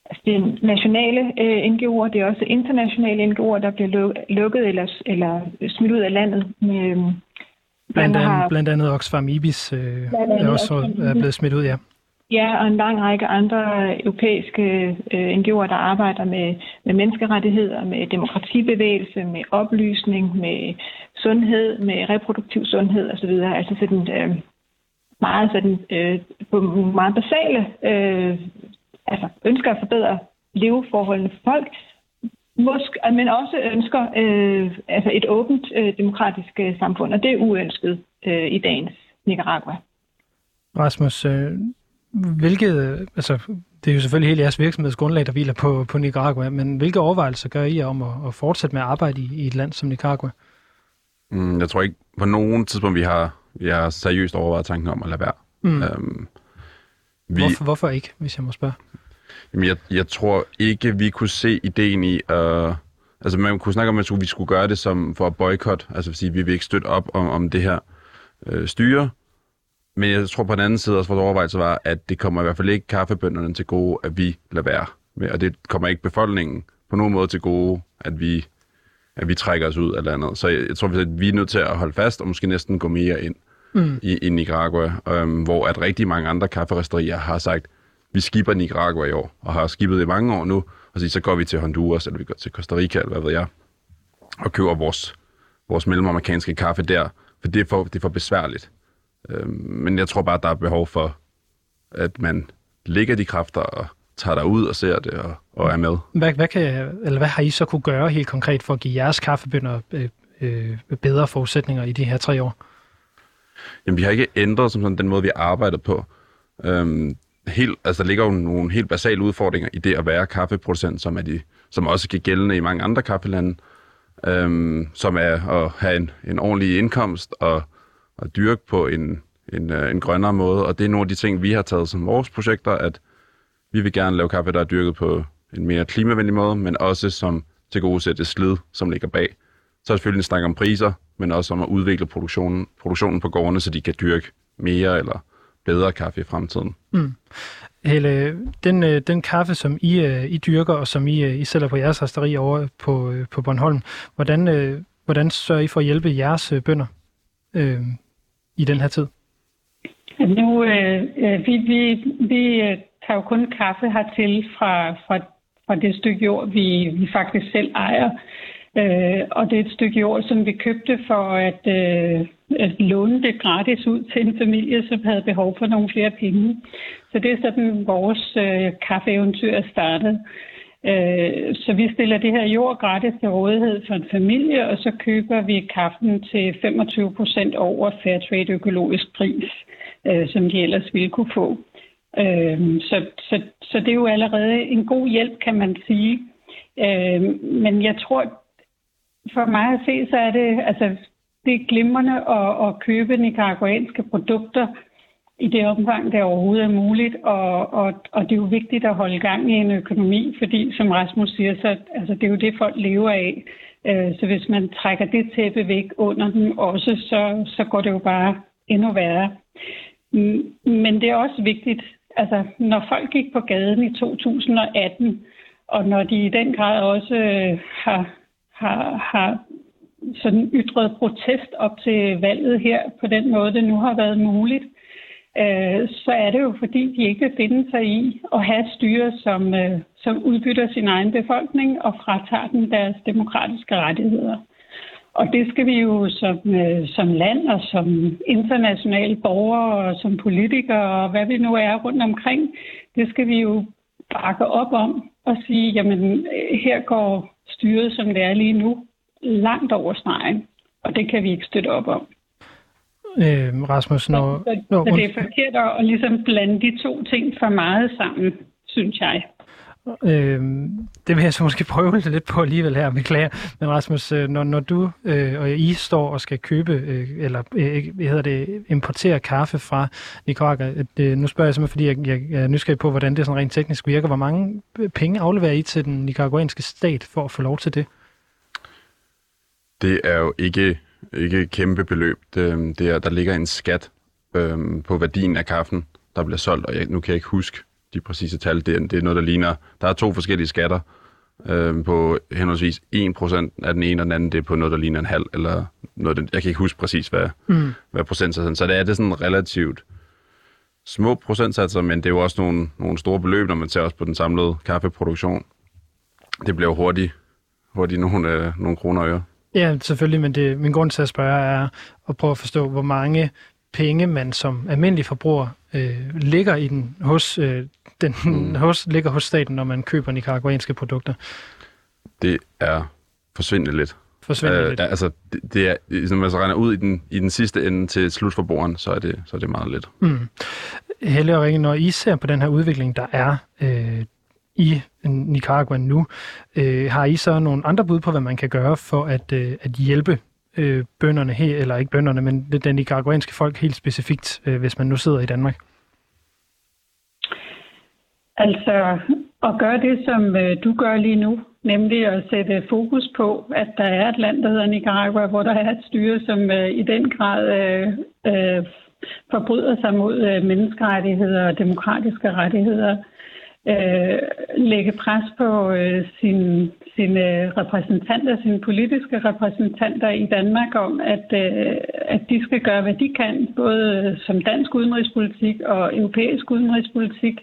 altså, det er nationale øh, NGO'er, det er også internationale NGO'er, der bliver lukket eller, eller smidt ud af landet. Med, øhm, Blandt, andet, har, blandt andet Oxfam Ibis øh, er også er blevet smidt ud, ja. Ja, og en lang række andre europæiske øh, NGO'er, der arbejder med, med menneskerettigheder, med demokratibevægelse, med oplysning, med sundhed, med reproduktiv sundhed osv. Altså sådan, øh, meget sådan, øh, på meget basale øh, altså ønsker at forbedre leveforholdene for folk, Måske, men også ønsker øh, altså et åbent øh, demokratisk øh, samfund, og det er uønsket øh, i dagens Nicaragua. Rasmus, øh, hvilket, altså, det er jo selvfølgelig hele jeres virksomhedsgrundlag, der hviler på, på Nicaragua, men hvilke overvejelser gør I om at, at fortsætte med at arbejde i, i et land som Nicaragua? Mm, jeg tror ikke, på nogen tidspunkt, vi har, vi har seriøst overvejet tanken om at lade være. Mm. Um, vi, hvorfor, hvorfor ikke, hvis jeg må spørge? Jamen, jeg, jeg tror ikke, vi kunne se ideen i Uh, altså, man kunne snakke om, at vi skulle gøre det som for at boykot, altså sige, vi vil ikke støtte op om, om det her øh, styre. Men jeg tror på den anden side også, vores overvejelse var, at det kommer i hvert fald ikke kaffebønderne til gode, at vi lader være med, og det kommer ikke befolkningen på nogen måde til gode, at vi, at vi trækker os ud af landet. Så jeg, jeg tror, at vi er nødt til at holde fast og måske næsten gå mere ind mm. i, i Nicaragua, øhm, hvor at rigtig mange andre kafferisterier har sagt, vi skipper Nicaragua i år, og har skibet i mange år nu, og så, går vi til Honduras, eller vi går til Costa Rica, eller hvad ved jeg, og køber vores, vores mellemamerikanske kaffe der, for det er for, det er for besværligt. Øh, men jeg tror bare, at der er behov for, at man lægger de kræfter og tager der ud og ser det og, og er med. Hvad, hvad, kan, eller hvad har I så kunne gøre helt konkret for at give jeres kaffebønder øh, øh, bedre forudsætninger i de her tre år? Jamen, vi har ikke ændret som sådan, den måde, vi arbejder på. Øhm, helt, altså, der ligger jo nogle helt basale udfordringer i det at være kaffeproducent, som, er de, som også kan gældende i mange andre kaffelande, øhm, som er at have en, en ordentlig indkomst og, og dyrke på en, en, øh, en grønnere måde. Og det er nogle af de ting, vi har taget som vores projekter, at vi vil gerne lave kaffe, der er dyrket på en mere klimavenlig måde, men også som til gode sætte slid, som ligger bag. Så er selvfølgelig en snak om priser, men også om at udvikle produktionen, produktionen på gårdene, så de kan dyrke mere eller bedre kaffe i fremtiden. Mm. Helle, den, øh, den kaffe, som I, øh, I dyrker, og som I, øh, I sælger på jeres resteri over på, på Bornholm, hvordan, hvordan sørger I for at hjælpe jeres bønder øh, i den her tid? Nu, øh, vi, vi, vi tager jo kun kaffe hertil fra, fra, fra det stykke jord, vi, vi faktisk selv ejer. Øh, og det er et stykke jord, som vi købte for at, øh, at Øh, låne det gratis ud til en familie, som havde behov for nogle flere penge. Så det er sådan, vores øh, kaffeeventyr er startet. Øh, så vi stiller det her jord gratis til rådighed for en familie, og så køber vi kaffen til 25 procent over Fairtrade økologisk pris, øh, som de ellers ville kunne få. Øh, så, så, så det er jo allerede en god hjælp, kan man sige. Øh, men jeg tror, for mig at se, så er det, altså, det er glimrende at, at købe nicaraguanske produkter i det omfang, det overhovedet er muligt. Og, og, og det er jo vigtigt at holde gang i en økonomi, fordi som Rasmus siger, så altså, det er jo det, folk lever af. Øh, så hvis man trækker det tæppe væk under dem også, så, så går det jo bare endnu værre. Mm, men det er også vigtigt, altså når folk gik på gaden i 2018, og når de i den grad også øh, har har, har sådan ytret protest op til valget her på den måde, det nu har været muligt, øh, så er det jo fordi, de ikke vil finde sig i at have styre, som, øh, som udbytter sin egen befolkning og fratager dem deres demokratiske rettigheder. Og det skal vi jo som, øh, som land og som internationale borgere og som politikere og hvad vi nu er rundt omkring, det skal vi jo bakke op om og sige, jamen øh, her går styret, som det er lige nu, langt over stregen, og det kan vi ikke støtte op om. Øh, Rasmus, når... Så, så, så det er forkert at, at ligesom blande de to ting for meget sammen, synes jeg. Øh, det vil jeg så måske prøve <laughs> lidt på alligevel her, beklager. Men Rasmus, øh, når, når du øh, og I står og skal købe, øh, eller øh, hvad hedder det, importere kaffe fra Nicaragua, øh, nu spørger jeg simpelthen, fordi jeg, jeg, jeg er nysgerrig på, hvordan det sådan rent teknisk virker. Hvor mange penge afleverer I til den nicaraguanske stat for at få lov til det? Det er jo ikke, ikke et kæmpe beløb. Det, det er, der ligger en skat øh, på værdien af kaffen, der bliver solgt, og jeg, nu kan jeg ikke huske, de præcise tal. Det er, det er noget, der ligner... Der er to forskellige skatter øh, på henholdsvis 1% af den ene, og den anden det er på noget, der ligner en halv, eller noget, jeg kan ikke huske præcis, hvad, mm. hvad procentsatsen Så det er det sådan relativt små procentsatser, men det er jo også nogle, nogle store beløb, når man ser også på den samlede kaffeproduktion. Det bliver jo hurtigt, hurtigt nogle, øh, nogle kroner og øre. Ja, selvfølgelig, men det, min grund til at spørge er at prøve at forstå, hvor mange penge man som almindelig forbruger øh, ligger i den hos øh, den mm. <laughs> hos, ligger hos staten, når man køber nicaraguanske produkter? Det er forsvindende lidt. Forsvindende øh, lidt? Altså, det, det er, når man så regner ud i den, i den sidste ende til slutforbrugeren, så er det, så er det meget lidt. Mm. Helle og Rikke, når I ser på den her udvikling, der er øh, i Nicaragua nu, øh, har I så nogle andre bud på, hvad man kan gøre for at, øh, at hjælpe øh, bønderne her, eller ikke bønderne, men den nicaraguanske folk helt specifikt, øh, hvis man nu sidder i Danmark? Altså at gøre det, som øh, du gør lige nu, nemlig at sætte fokus på, at der er et land, der hedder Nicaragua, hvor der er et styre, som øh, i den grad øh, øh, forbryder sig mod øh, menneskerettigheder og demokratiske rettigheder. Øh, øh, lægge pres på øh, sin, sine repræsentanter, sine politiske repræsentanter i Danmark om, at, øh, at de skal gøre, hvad de kan, både som dansk udenrigspolitik og europæisk udenrigspolitik,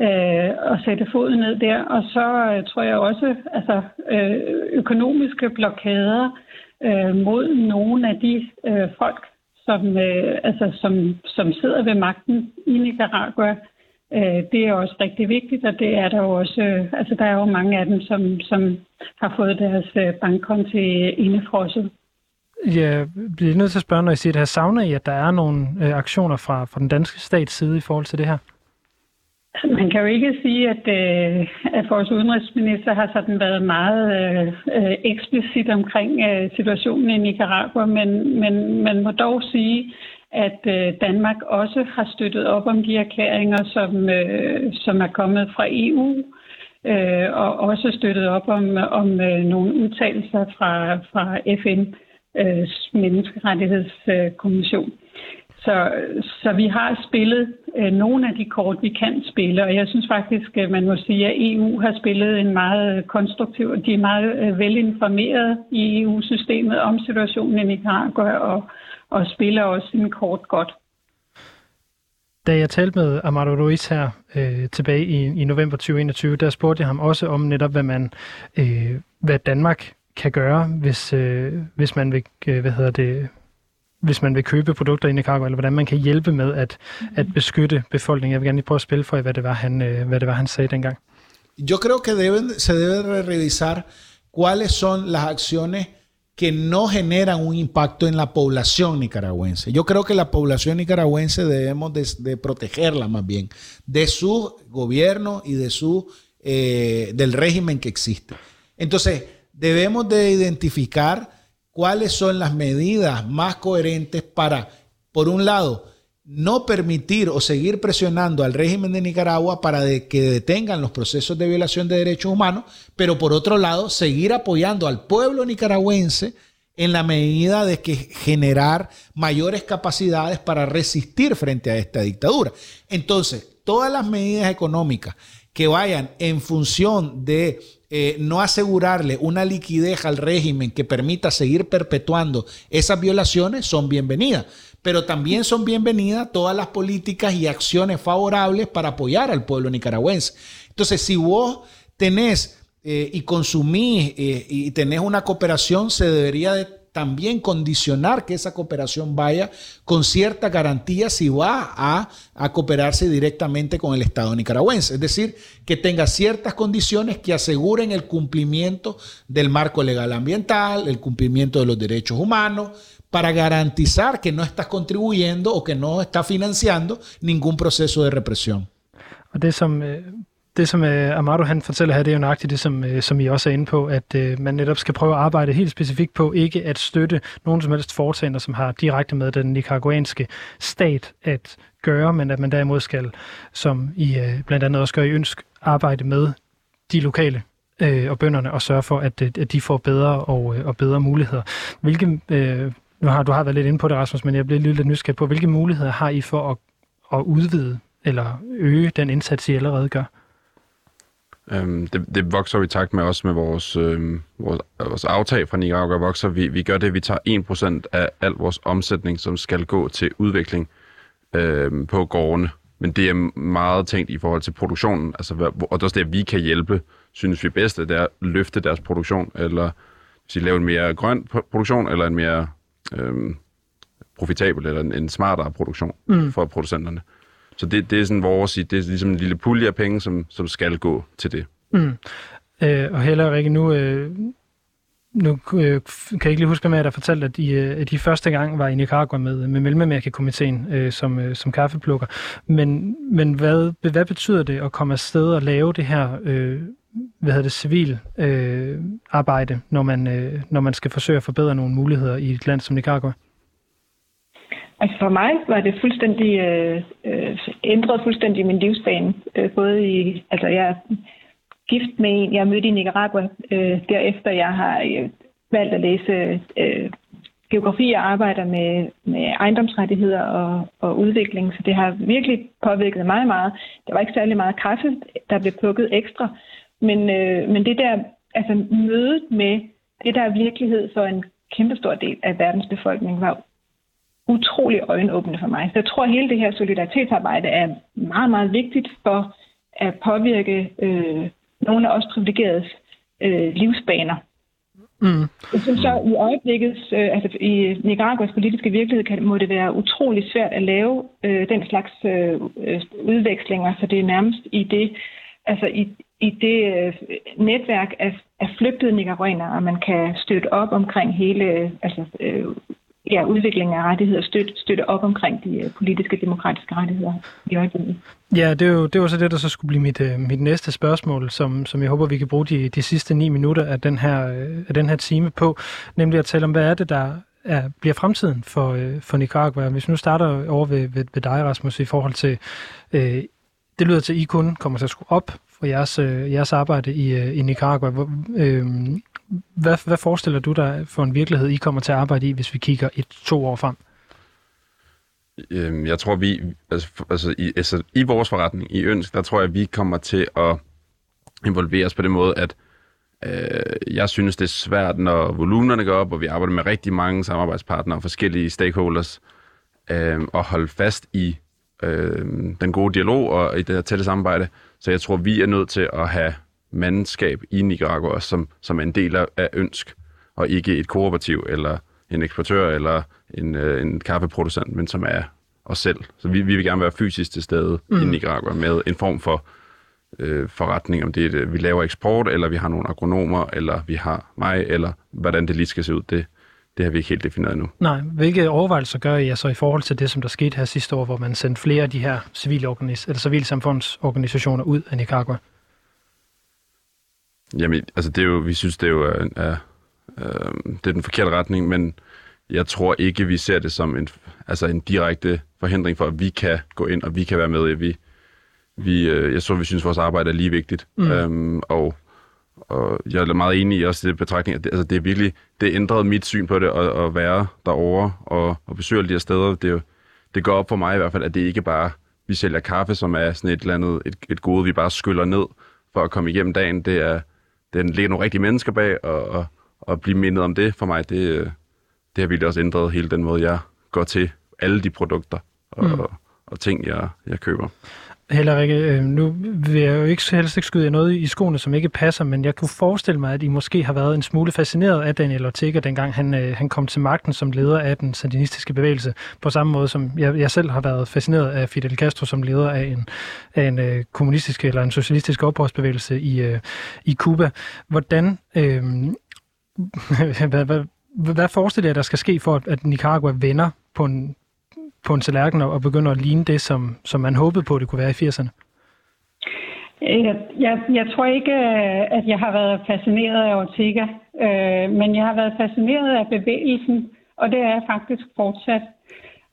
øh, og sætte foden ned der. Og så øh, tror jeg også, altså øh, økonomiske blokader øh, mod nogle af de øh, folk, som, øh, altså, som, som sidder ved magten i Nicaragua. Øh, det er også rigtig vigtigt, og det er der jo også, øh, altså der er jo mange af dem, som, som har fået deres øh, bankkonti indefrosset. Jeg bliver nødt til at spørge, når I siger det her, savner I, at der er nogle øh, aktioner fra, fra den danske stats side i forhold til det her? Man kan jo ikke sige, at, øh, at vores udenrigsminister har sådan været meget øh, eksplicit omkring øh, situationen i Nicaragua, men, men man må dog sige, at øh, Danmark også har støttet op om de erklæringer, som, øh, som er kommet fra EU, øh, og også støttet op om, om øh, nogle udtalelser fra, fra FN's øh, menneskerettighedskommission. Så, så vi har spillet øh, nogle af de kort, vi kan spille, og jeg synes faktisk, at man må sige, at EU har spillet en meget konstruktiv, de er meget øh, velinformeret i EU-systemet om situationen i Nicaragua, og, og spiller også en kort godt. Da jeg talte med Amado Ruiz her øh, tilbage i, i november 2021, der spurgte jeg ham også om netop, hvad man, øh, hvad Danmark kan gøre, hvis, øh, hvis man vil, øh, hvad hedder det, hvis man vil købe produkter i Nicaragua, eller hvordan man kan hjælpe med at, at beskytte befolkningen. Jeg vil gerne lige prøve at spille for jer, hvad det var, han, øh, hvad det var, han sagde dengang. Yo creo que deben, se debe revisar cuáles son las acciones que no generan un impacto en la población nicaragüense. Yo creo que la población nicaragüense debemos de, protegerla más bien de su gobierno y de su eh, del régimen que existe. Entonces, debemos de identificar cuáles son las medidas más coherentes para, por un lado, no permitir o seguir presionando al régimen de Nicaragua para que detengan los procesos de violación de derechos humanos, pero por otro lado, seguir apoyando al pueblo nicaragüense en la medida de que generar mayores capacidades para resistir frente a esta dictadura. Entonces, todas las medidas económicas que vayan en función de eh, no asegurarle una liquidez al régimen que permita seguir perpetuando esas violaciones son bienvenidas. Pero también son bienvenidas todas las políticas y acciones favorables para apoyar al pueblo nicaragüense. Entonces, si vos tenés eh, y consumís eh, y tenés una cooperación, se debería de también condicionar que esa cooperación vaya con cierta garantía si va a, cooperarse directamente con el Estado nicaragüense. Es decir, que tenga ciertas condiciones que aseguren el cumplimiento del marco legal ambiental, el cumplimiento de los derechos humanos, para garantizar que no estás contribuyendo o que no estás financiando ningún proceso de represión. som det, som øh, uh, Amado han fortæller her, det er jo nøjagtigt det, som, uh, som I også er inde på, at uh, man netop skal prøve at arbejde helt specifikt på ikke at støtte nogen som helst foretagender, som har direkte med den nicaraguanske stat at gøre, men at man derimod skal, som I uh, blandt andet også gør i ønsk, arbejde med de lokale uh, og bønderne og sørge for, at, at de får bedre og, uh, og bedre muligheder. Hvilke, uh, nu har, du har været lidt inde på det, Rasmus, men jeg bliver lidt nysgerrig på, hvilke muligheder har I for at, at udvide eller øge den indsats, I allerede gør? Øhm, det, det vokser i takt med også med vores, øhm, vores, vores aftag fra Nicaragua vokser. Vi, vi gør det, vi tager 1% af al vores omsætning, som skal gå til udvikling øhm, på gårdene. Men det er meget tænkt i forhold til produktionen. Altså, og det er også det, at vi kan hjælpe, synes vi bedst, det er at løfte deres produktion, eller sige, lave en mere grøn produktion, eller en mere øhm, profitabel, eller en, en smartere produktion mm. for producenterne. Så det, det er sådan vores, det er ligesom en lille pulje af penge, som, som skal gå til det. Mm. Øh, og heller ikke nu, øh, nu øh, kan jeg ikke lige huske, med, at der fortalte, at I, øh, at I første gang var i Nicaragua med, med Mellemamerikakomiteen øh, som, øh, som kaffeplukker. Men, men hvad, hvad betyder det at komme afsted og lave det her øh, hvad hedder det, civil øh, arbejde, når man, øh, når man skal forsøge at forbedre nogle muligheder i et land som Nicaragua? Altså for mig var det fuldstændig øh, øh, ændret fuldstændig min livsbane. Øh, både i, altså jeg er gift med en, jeg mødte i Nicaragua, øh, derefter jeg har øh, valgt at læse øh, geografi og arbejder med, med ejendomsrettigheder og, og udvikling, så det har virkelig påvirket mig meget. Der var ikke særlig meget kaffe, der blev plukket ekstra, men, øh, men det der, altså mødet med det, der er virkelighed for en kæmpestor del af verdens befolkning, var utrolig øjenåbende for mig. Så jeg tror, at hele det her solidaritetsarbejde er meget, meget vigtigt for at påvirke øh, nogle af os privilegerede øh, livsbaner. Mm. Jeg synes så, i øjeblikket, øh, altså i Nicaraguas politiske virkelighed, kan, må det være utrolig svært at lave øh, den slags øh, øh udvekslinger, så det er nærmest i det, altså i, i det øh, netværk af, af flygtede nicaraguanere, at man kan støtte op omkring hele altså, øh, ja, udvikling af rettigheder, støtte, støtte op omkring de øh, politiske demokratiske rettigheder i øjeblikket. Ja, det, er jo, det var så det, der så skulle blive mit, øh, mit næste spørgsmål, som, som jeg håber, vi kan bruge de, de sidste ni minutter af den, her, øh, af den her time på, nemlig at tale om, hvad er det, der er, bliver fremtiden for, for Nicaragua. Hvis vi nu starter over ved, ved, ved dig, Rasmus, i forhold til, øh, det lyder til, at I kun kommer til at skrue op for jeres, øh, jeres arbejde i, øh, i Nicaragua. Hvor, øh, hvad, hvad forestiller du dig for en virkelighed, I kommer til at arbejde i, hvis vi kigger et to år frem? Øhm, jeg tror, vi, altså, altså, i, altså, i vores forretning, i Ønsk, der tror jeg, vi kommer til at involvere os på den måde, at øh, jeg synes, det er svært, når volumenerne går op, og vi arbejder med rigtig mange samarbejdspartnere og forskellige stakeholders, øh, at holde fast i øh, den gode dialog og i det her tætte samarbejde. Så jeg tror, vi er nødt til at have mandskab i Nicaragua, som, som er en del af ønsk, og ikke et kooperativ, eller en eksportør, eller en, øh, en kaffeproducent, men som er os selv. Så vi, vi vil gerne være fysisk til stede mm. i Nicaragua med en form for øh, forretning, om det er, det, vi laver eksport, eller vi har nogle agronomer, eller vi har mig, eller hvordan det lige skal se ud, det, det har vi ikke helt defineret endnu. Nej, hvilke overvejelser gør I så i forhold til det, som der skete her sidste år, hvor man sendte flere af de her civile organis- eller civilsamfundsorganisationer ud af Nicaragua? Jamen, altså det er jo, vi synes, det er jo er, er, er, det er den forkerte retning, men jeg tror ikke, vi ser det som en, altså en direkte forhindring for, at vi kan gå ind, og vi kan være med. Vi, vi, øh, jeg tror, vi synes, vores arbejde er lige vigtigt. Mm. Øhm, og, og jeg er meget enig i også det betragtning, at det, altså det er virkelig, det ændrede mit syn på det, at, at være derovre og, og besøge alle de her steder. Det, er jo, det går op for mig i hvert fald, at det ikke bare, vi sælger kaffe, som er sådan et eller andet, et, et gode, vi bare skyller ned for at komme igennem dagen. Det er, den ligger nogle rigtige mennesker bag, og, og, og blive mindet om det for mig, det, øh, det har virkelig også ændret hele den måde, jeg går til alle de produkter og, mm. og, og ting, jeg, jeg køber. Heller ikke, øh, nu vil jeg jo ikke helst ikke skyde noget i skoene, som ikke passer, men jeg kunne forestille mig, at I måske har været en smule fascineret af Daniel Ortega, dengang han, øh, han kom til magten som leder af den sandinistiske bevægelse, på samme måde som jeg, jeg selv har været fascineret af Fidel Castro som leder af en, af en øh, kommunistisk eller en socialistisk oprørsbevægelse i, øh, i Cuba. Hvordan... Øh, <laughs> hvad, hvad, hvad forestiller jeg, der skal ske for, at Nicaragua vender på en på en tallerken og begynder at ligne det, som, som man håbede på, det kunne være i 80'erne? Øh, jeg, jeg, jeg tror ikke, øh, at jeg har været fascineret af Ortega, øh, men jeg har været fascineret af bevægelsen, og det er jeg faktisk fortsat.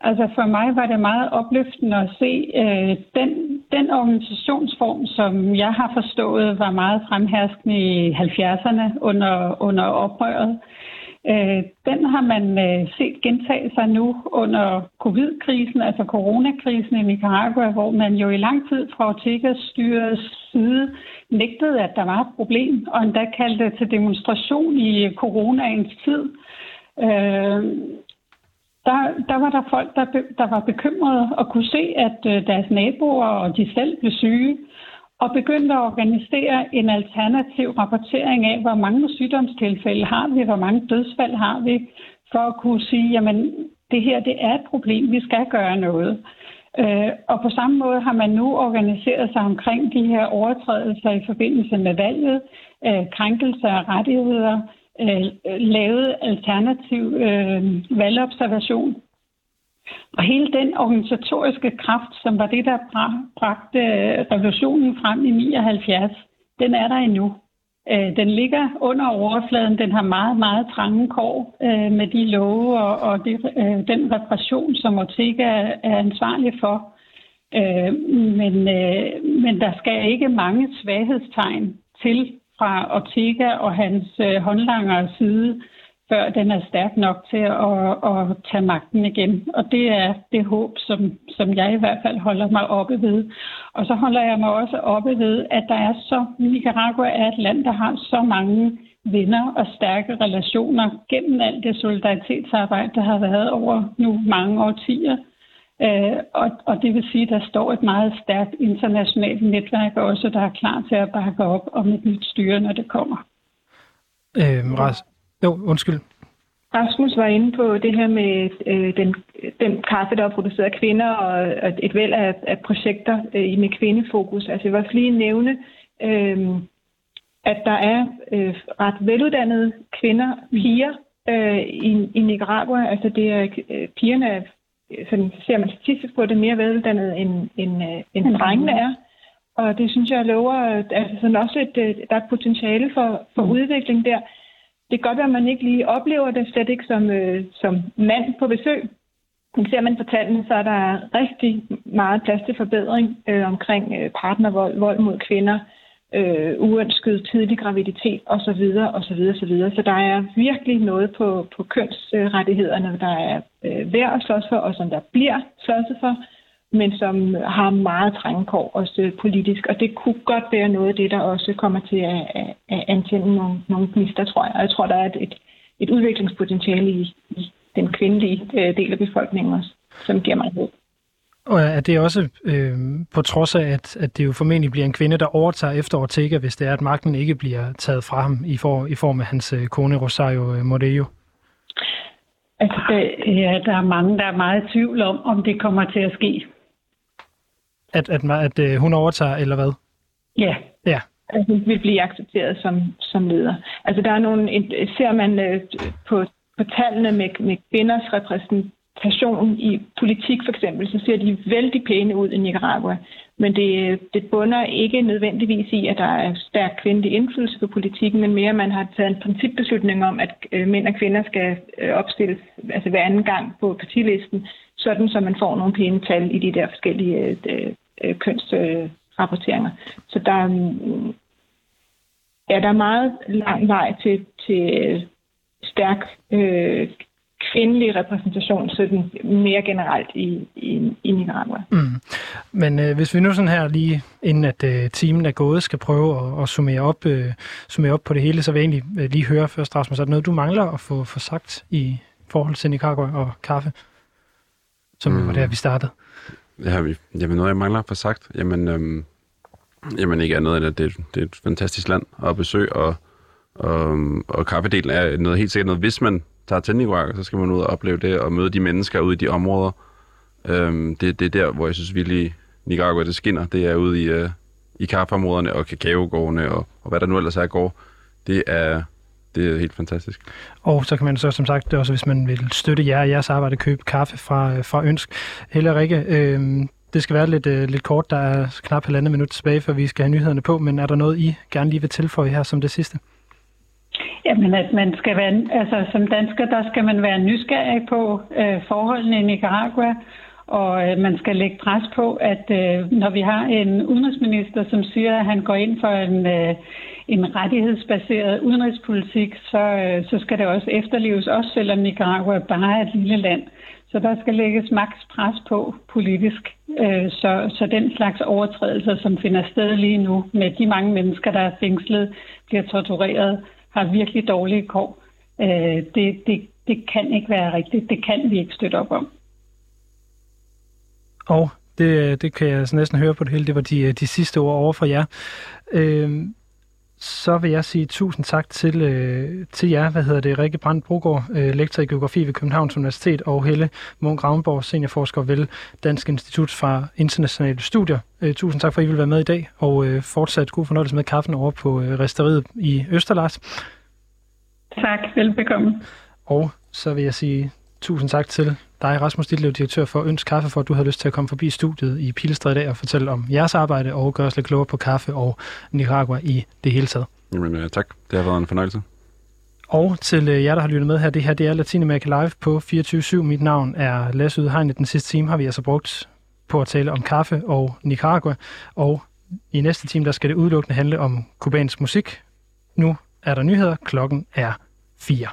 Altså for mig var det meget opløftende at se øh, den, den organisationsform, som jeg har forstået var meget fremherskende i 70'erne under, under oprøret. Øh, Øh, den har man øh, set gentage sig nu under covid-krisen, altså coronakrisen i Nicaragua, hvor man jo i lang tid fra Ortegas styres side nægtede, at der var et problem, og endda kaldte til demonstration i coronaens tid. Øh, der, der var der folk, der, der var bekymrede og kunne se, at øh, deres naboer og de selv blev syge og begyndte at organisere en alternativ rapportering af, hvor mange sygdomstilfælde har vi, hvor mange dødsfald har vi, for at kunne sige, jamen det her det er et problem, vi skal gøre noget. Øh, og på samme måde har man nu organiseret sig omkring de her overtrædelser i forbindelse med valget, øh, krænkelser af rettigheder, øh, lavet alternativ øh, valgobservation og hele den organisatoriske kraft, som var det, der bragte øh, revolutionen frem i 79, den er der endnu. Øh, den ligger under overfladen. Den har meget, meget trange kår øh, med de love og, og det, den repression, som Ortega er ansvarlig for. Men, men der skal ikke mange svaghedstegn til fra Ortega og hans håndlangere side, før den er stærk nok til at, at tage magten igen. Og det er det håb, som, som jeg i hvert fald holder mig oppe ved. Og så holder jeg mig også oppe ved, at der er så... Nicaragua er et land, der har så mange venner og stærke relationer gennem alt det solidaritetsarbejde, der har været over nu mange årtier. Øh, og, og det vil sige, at der står et meget stærkt internationalt netværk også, der er klar til at bakke op om et nyt styre, når det kommer. Øh, Ras, jo, undskyld. Rasmus var inde på det her med øh, den, den kaffe, der er produceret af kvinder, og, og et væld af, af projekter øh, med kvindefokus. Altså jeg vil også lige nævne, øh, at der er øh, ret veluddannede kvinder, piger øh, i, i Nicaragua. Altså det er øh, pigerne, er, sådan ser man statistisk på, det mere veluddannede end, end, øh, end drengene er. Og det synes jeg lover, altså sådan også et, øh, der er et potentiale for, for mm. udvikling der. Det kan godt være, at man ikke lige oplever det, slet ikke som, øh, som mand på besøg. Men ser man på tallene, så er der rigtig meget plads til forbedring øh, omkring øh, partnervold, vold mod kvinder, øh, uønsket tidlig graviditet osv. osv. osv. Så der er virkelig noget på, på kønsrettighederne, der er øh, værd at slås for, og som der bliver slås for men som har meget trængekår også politisk. Og det kunne godt være noget af det, der også kommer til at, at, antænde nogle, nogle gnister, tror jeg. Og jeg tror, der er et, et, et udviklingspotentiale i, i den kvindelige øh, del af befolkningen også, som giver mig håb. Og er det også øh, på trods af, at, at det jo formentlig bliver en kvinde, der overtager efter Ortega, hvis det er, at magten ikke bliver taget fra ham i, for, i form af hans øh, kone Rosario øh, Murillo? Altså, ja, der er mange, der er meget i tvivl om, om det kommer til at ske at, at, at, at hun overtager, eller hvad? Ja. Ja. Altså, hun vil blive accepteret som, som leder. Altså, der er nogle, ser man øh, på, på tallene med, med kvinders repræsentation i politik for eksempel, så ser de vældig pæne ud i Nicaragua. Men det, det bunder ikke nødvendigvis i, at der er stærk kvindelig indflydelse på politikken, men mere, at man har taget en principbeslutning om, at øh, mænd og kvinder skal øh, opstilles altså hver anden gang på partilisten, sådan så man får nogle pæne tal i de der forskellige øh, øh, kønsrapporteringer. Øh, så der, øh, ja, der er meget lang vej til, til stærk øh, kvindelig repræsentation sådan mere generelt i, i, i Nicaragua. Mm. Men øh, hvis vi nu sådan her lige, inden at øh, timen er gået, skal prøve at, at summere, op, øh, summere op på det hele, så vil jeg egentlig øh, lige høre først, Rasmus, er det noget, du mangler at få, få sagt i forhold til Nicaragua og kaffe, som mm. var der, vi startede? Ja, vi, jamen noget, jeg mangler for sagt, jamen, øhm, jamen ikke andet end, at det, det er et fantastisk land at besøge, og, og, og kaffedelen er noget helt sikkert noget, hvis man tager til Nicaragua, så skal man ud og opleve det, og møde de mennesker ude i de områder. Øhm, det, det er der, hvor jeg synes virkelig, Nicaragua det skinner. Det er ude i, øh, i kaffeområderne og kakaogårdene og, og hvad der nu ellers er går. Det er, det er helt fantastisk. Og så kan man så som sagt også, hvis man vil støtte jer og jeres arbejde, købe kaffe fra, fra Ønsk. Helle Rikke, øh, det skal være lidt, øh, lidt kort. Der er knap halvandet minut tilbage, før vi skal have nyhederne på, men er der noget, I gerne lige vil tilføje her som det sidste? Jamen, at man skal være, altså som dansker, der skal man være nysgerrig på øh, forholdene i Nicaragua, og øh, man skal lægge pres på, at øh, når vi har en udenrigsminister, som siger, at han går ind for en, øh, en rettighedsbaseret udenrigspolitik, så, øh, så skal det også efterleves, også selvom Nicaragua bare er et lille land. Så der skal lægges maks pres på politisk, øh, så, så den slags overtrædelser, som finder sted lige nu, med de mange mennesker, der er fængslet, bliver tortureret, har virkelig dårlige kår. Øh, det, det, det kan ikke være rigtigt. Det kan vi ikke støtte op om. Og det, det kan jeg næsten høre på det hele. Det var de, de sidste ord over for jer. Øh, så vil jeg sige tusind tak til, øh, til jer, hvad hedder det, Rikke Brandt Brogaard, øh, lektor i geografi ved Københavns Universitet, og Helle Munk Ravnborg, seniorforsker ved Dansk Institut for Internationale Studier. Øh, tusind tak for, at I vil være med i dag, og øh, fortsat god fornøjelse med kaffen over på øh, resteriet i Østerlars. Tak, velbekomme. Og så vil jeg sige tusind tak til dig, Rasmus Ditlev, direktør for Øns Kaffe, for at du havde lyst til at komme forbi studiet i Pilestred i dag og fortælle om jeres arbejde og gøre os lidt klogere på kaffe og Nicaragua i det hele taget. Jamen, uh, tak. Det har været en fornøjelse. Og til uh, jer, der har lyttet med her, det her det er Latinamerika Live på 24-7. Mit navn er Lasse Udhegn. Den sidste time har vi altså brugt på at tale om kaffe og Nicaragua. Og i næste time, der skal det udelukkende handle om kubansk musik. Nu er der nyheder. Klokken er 4.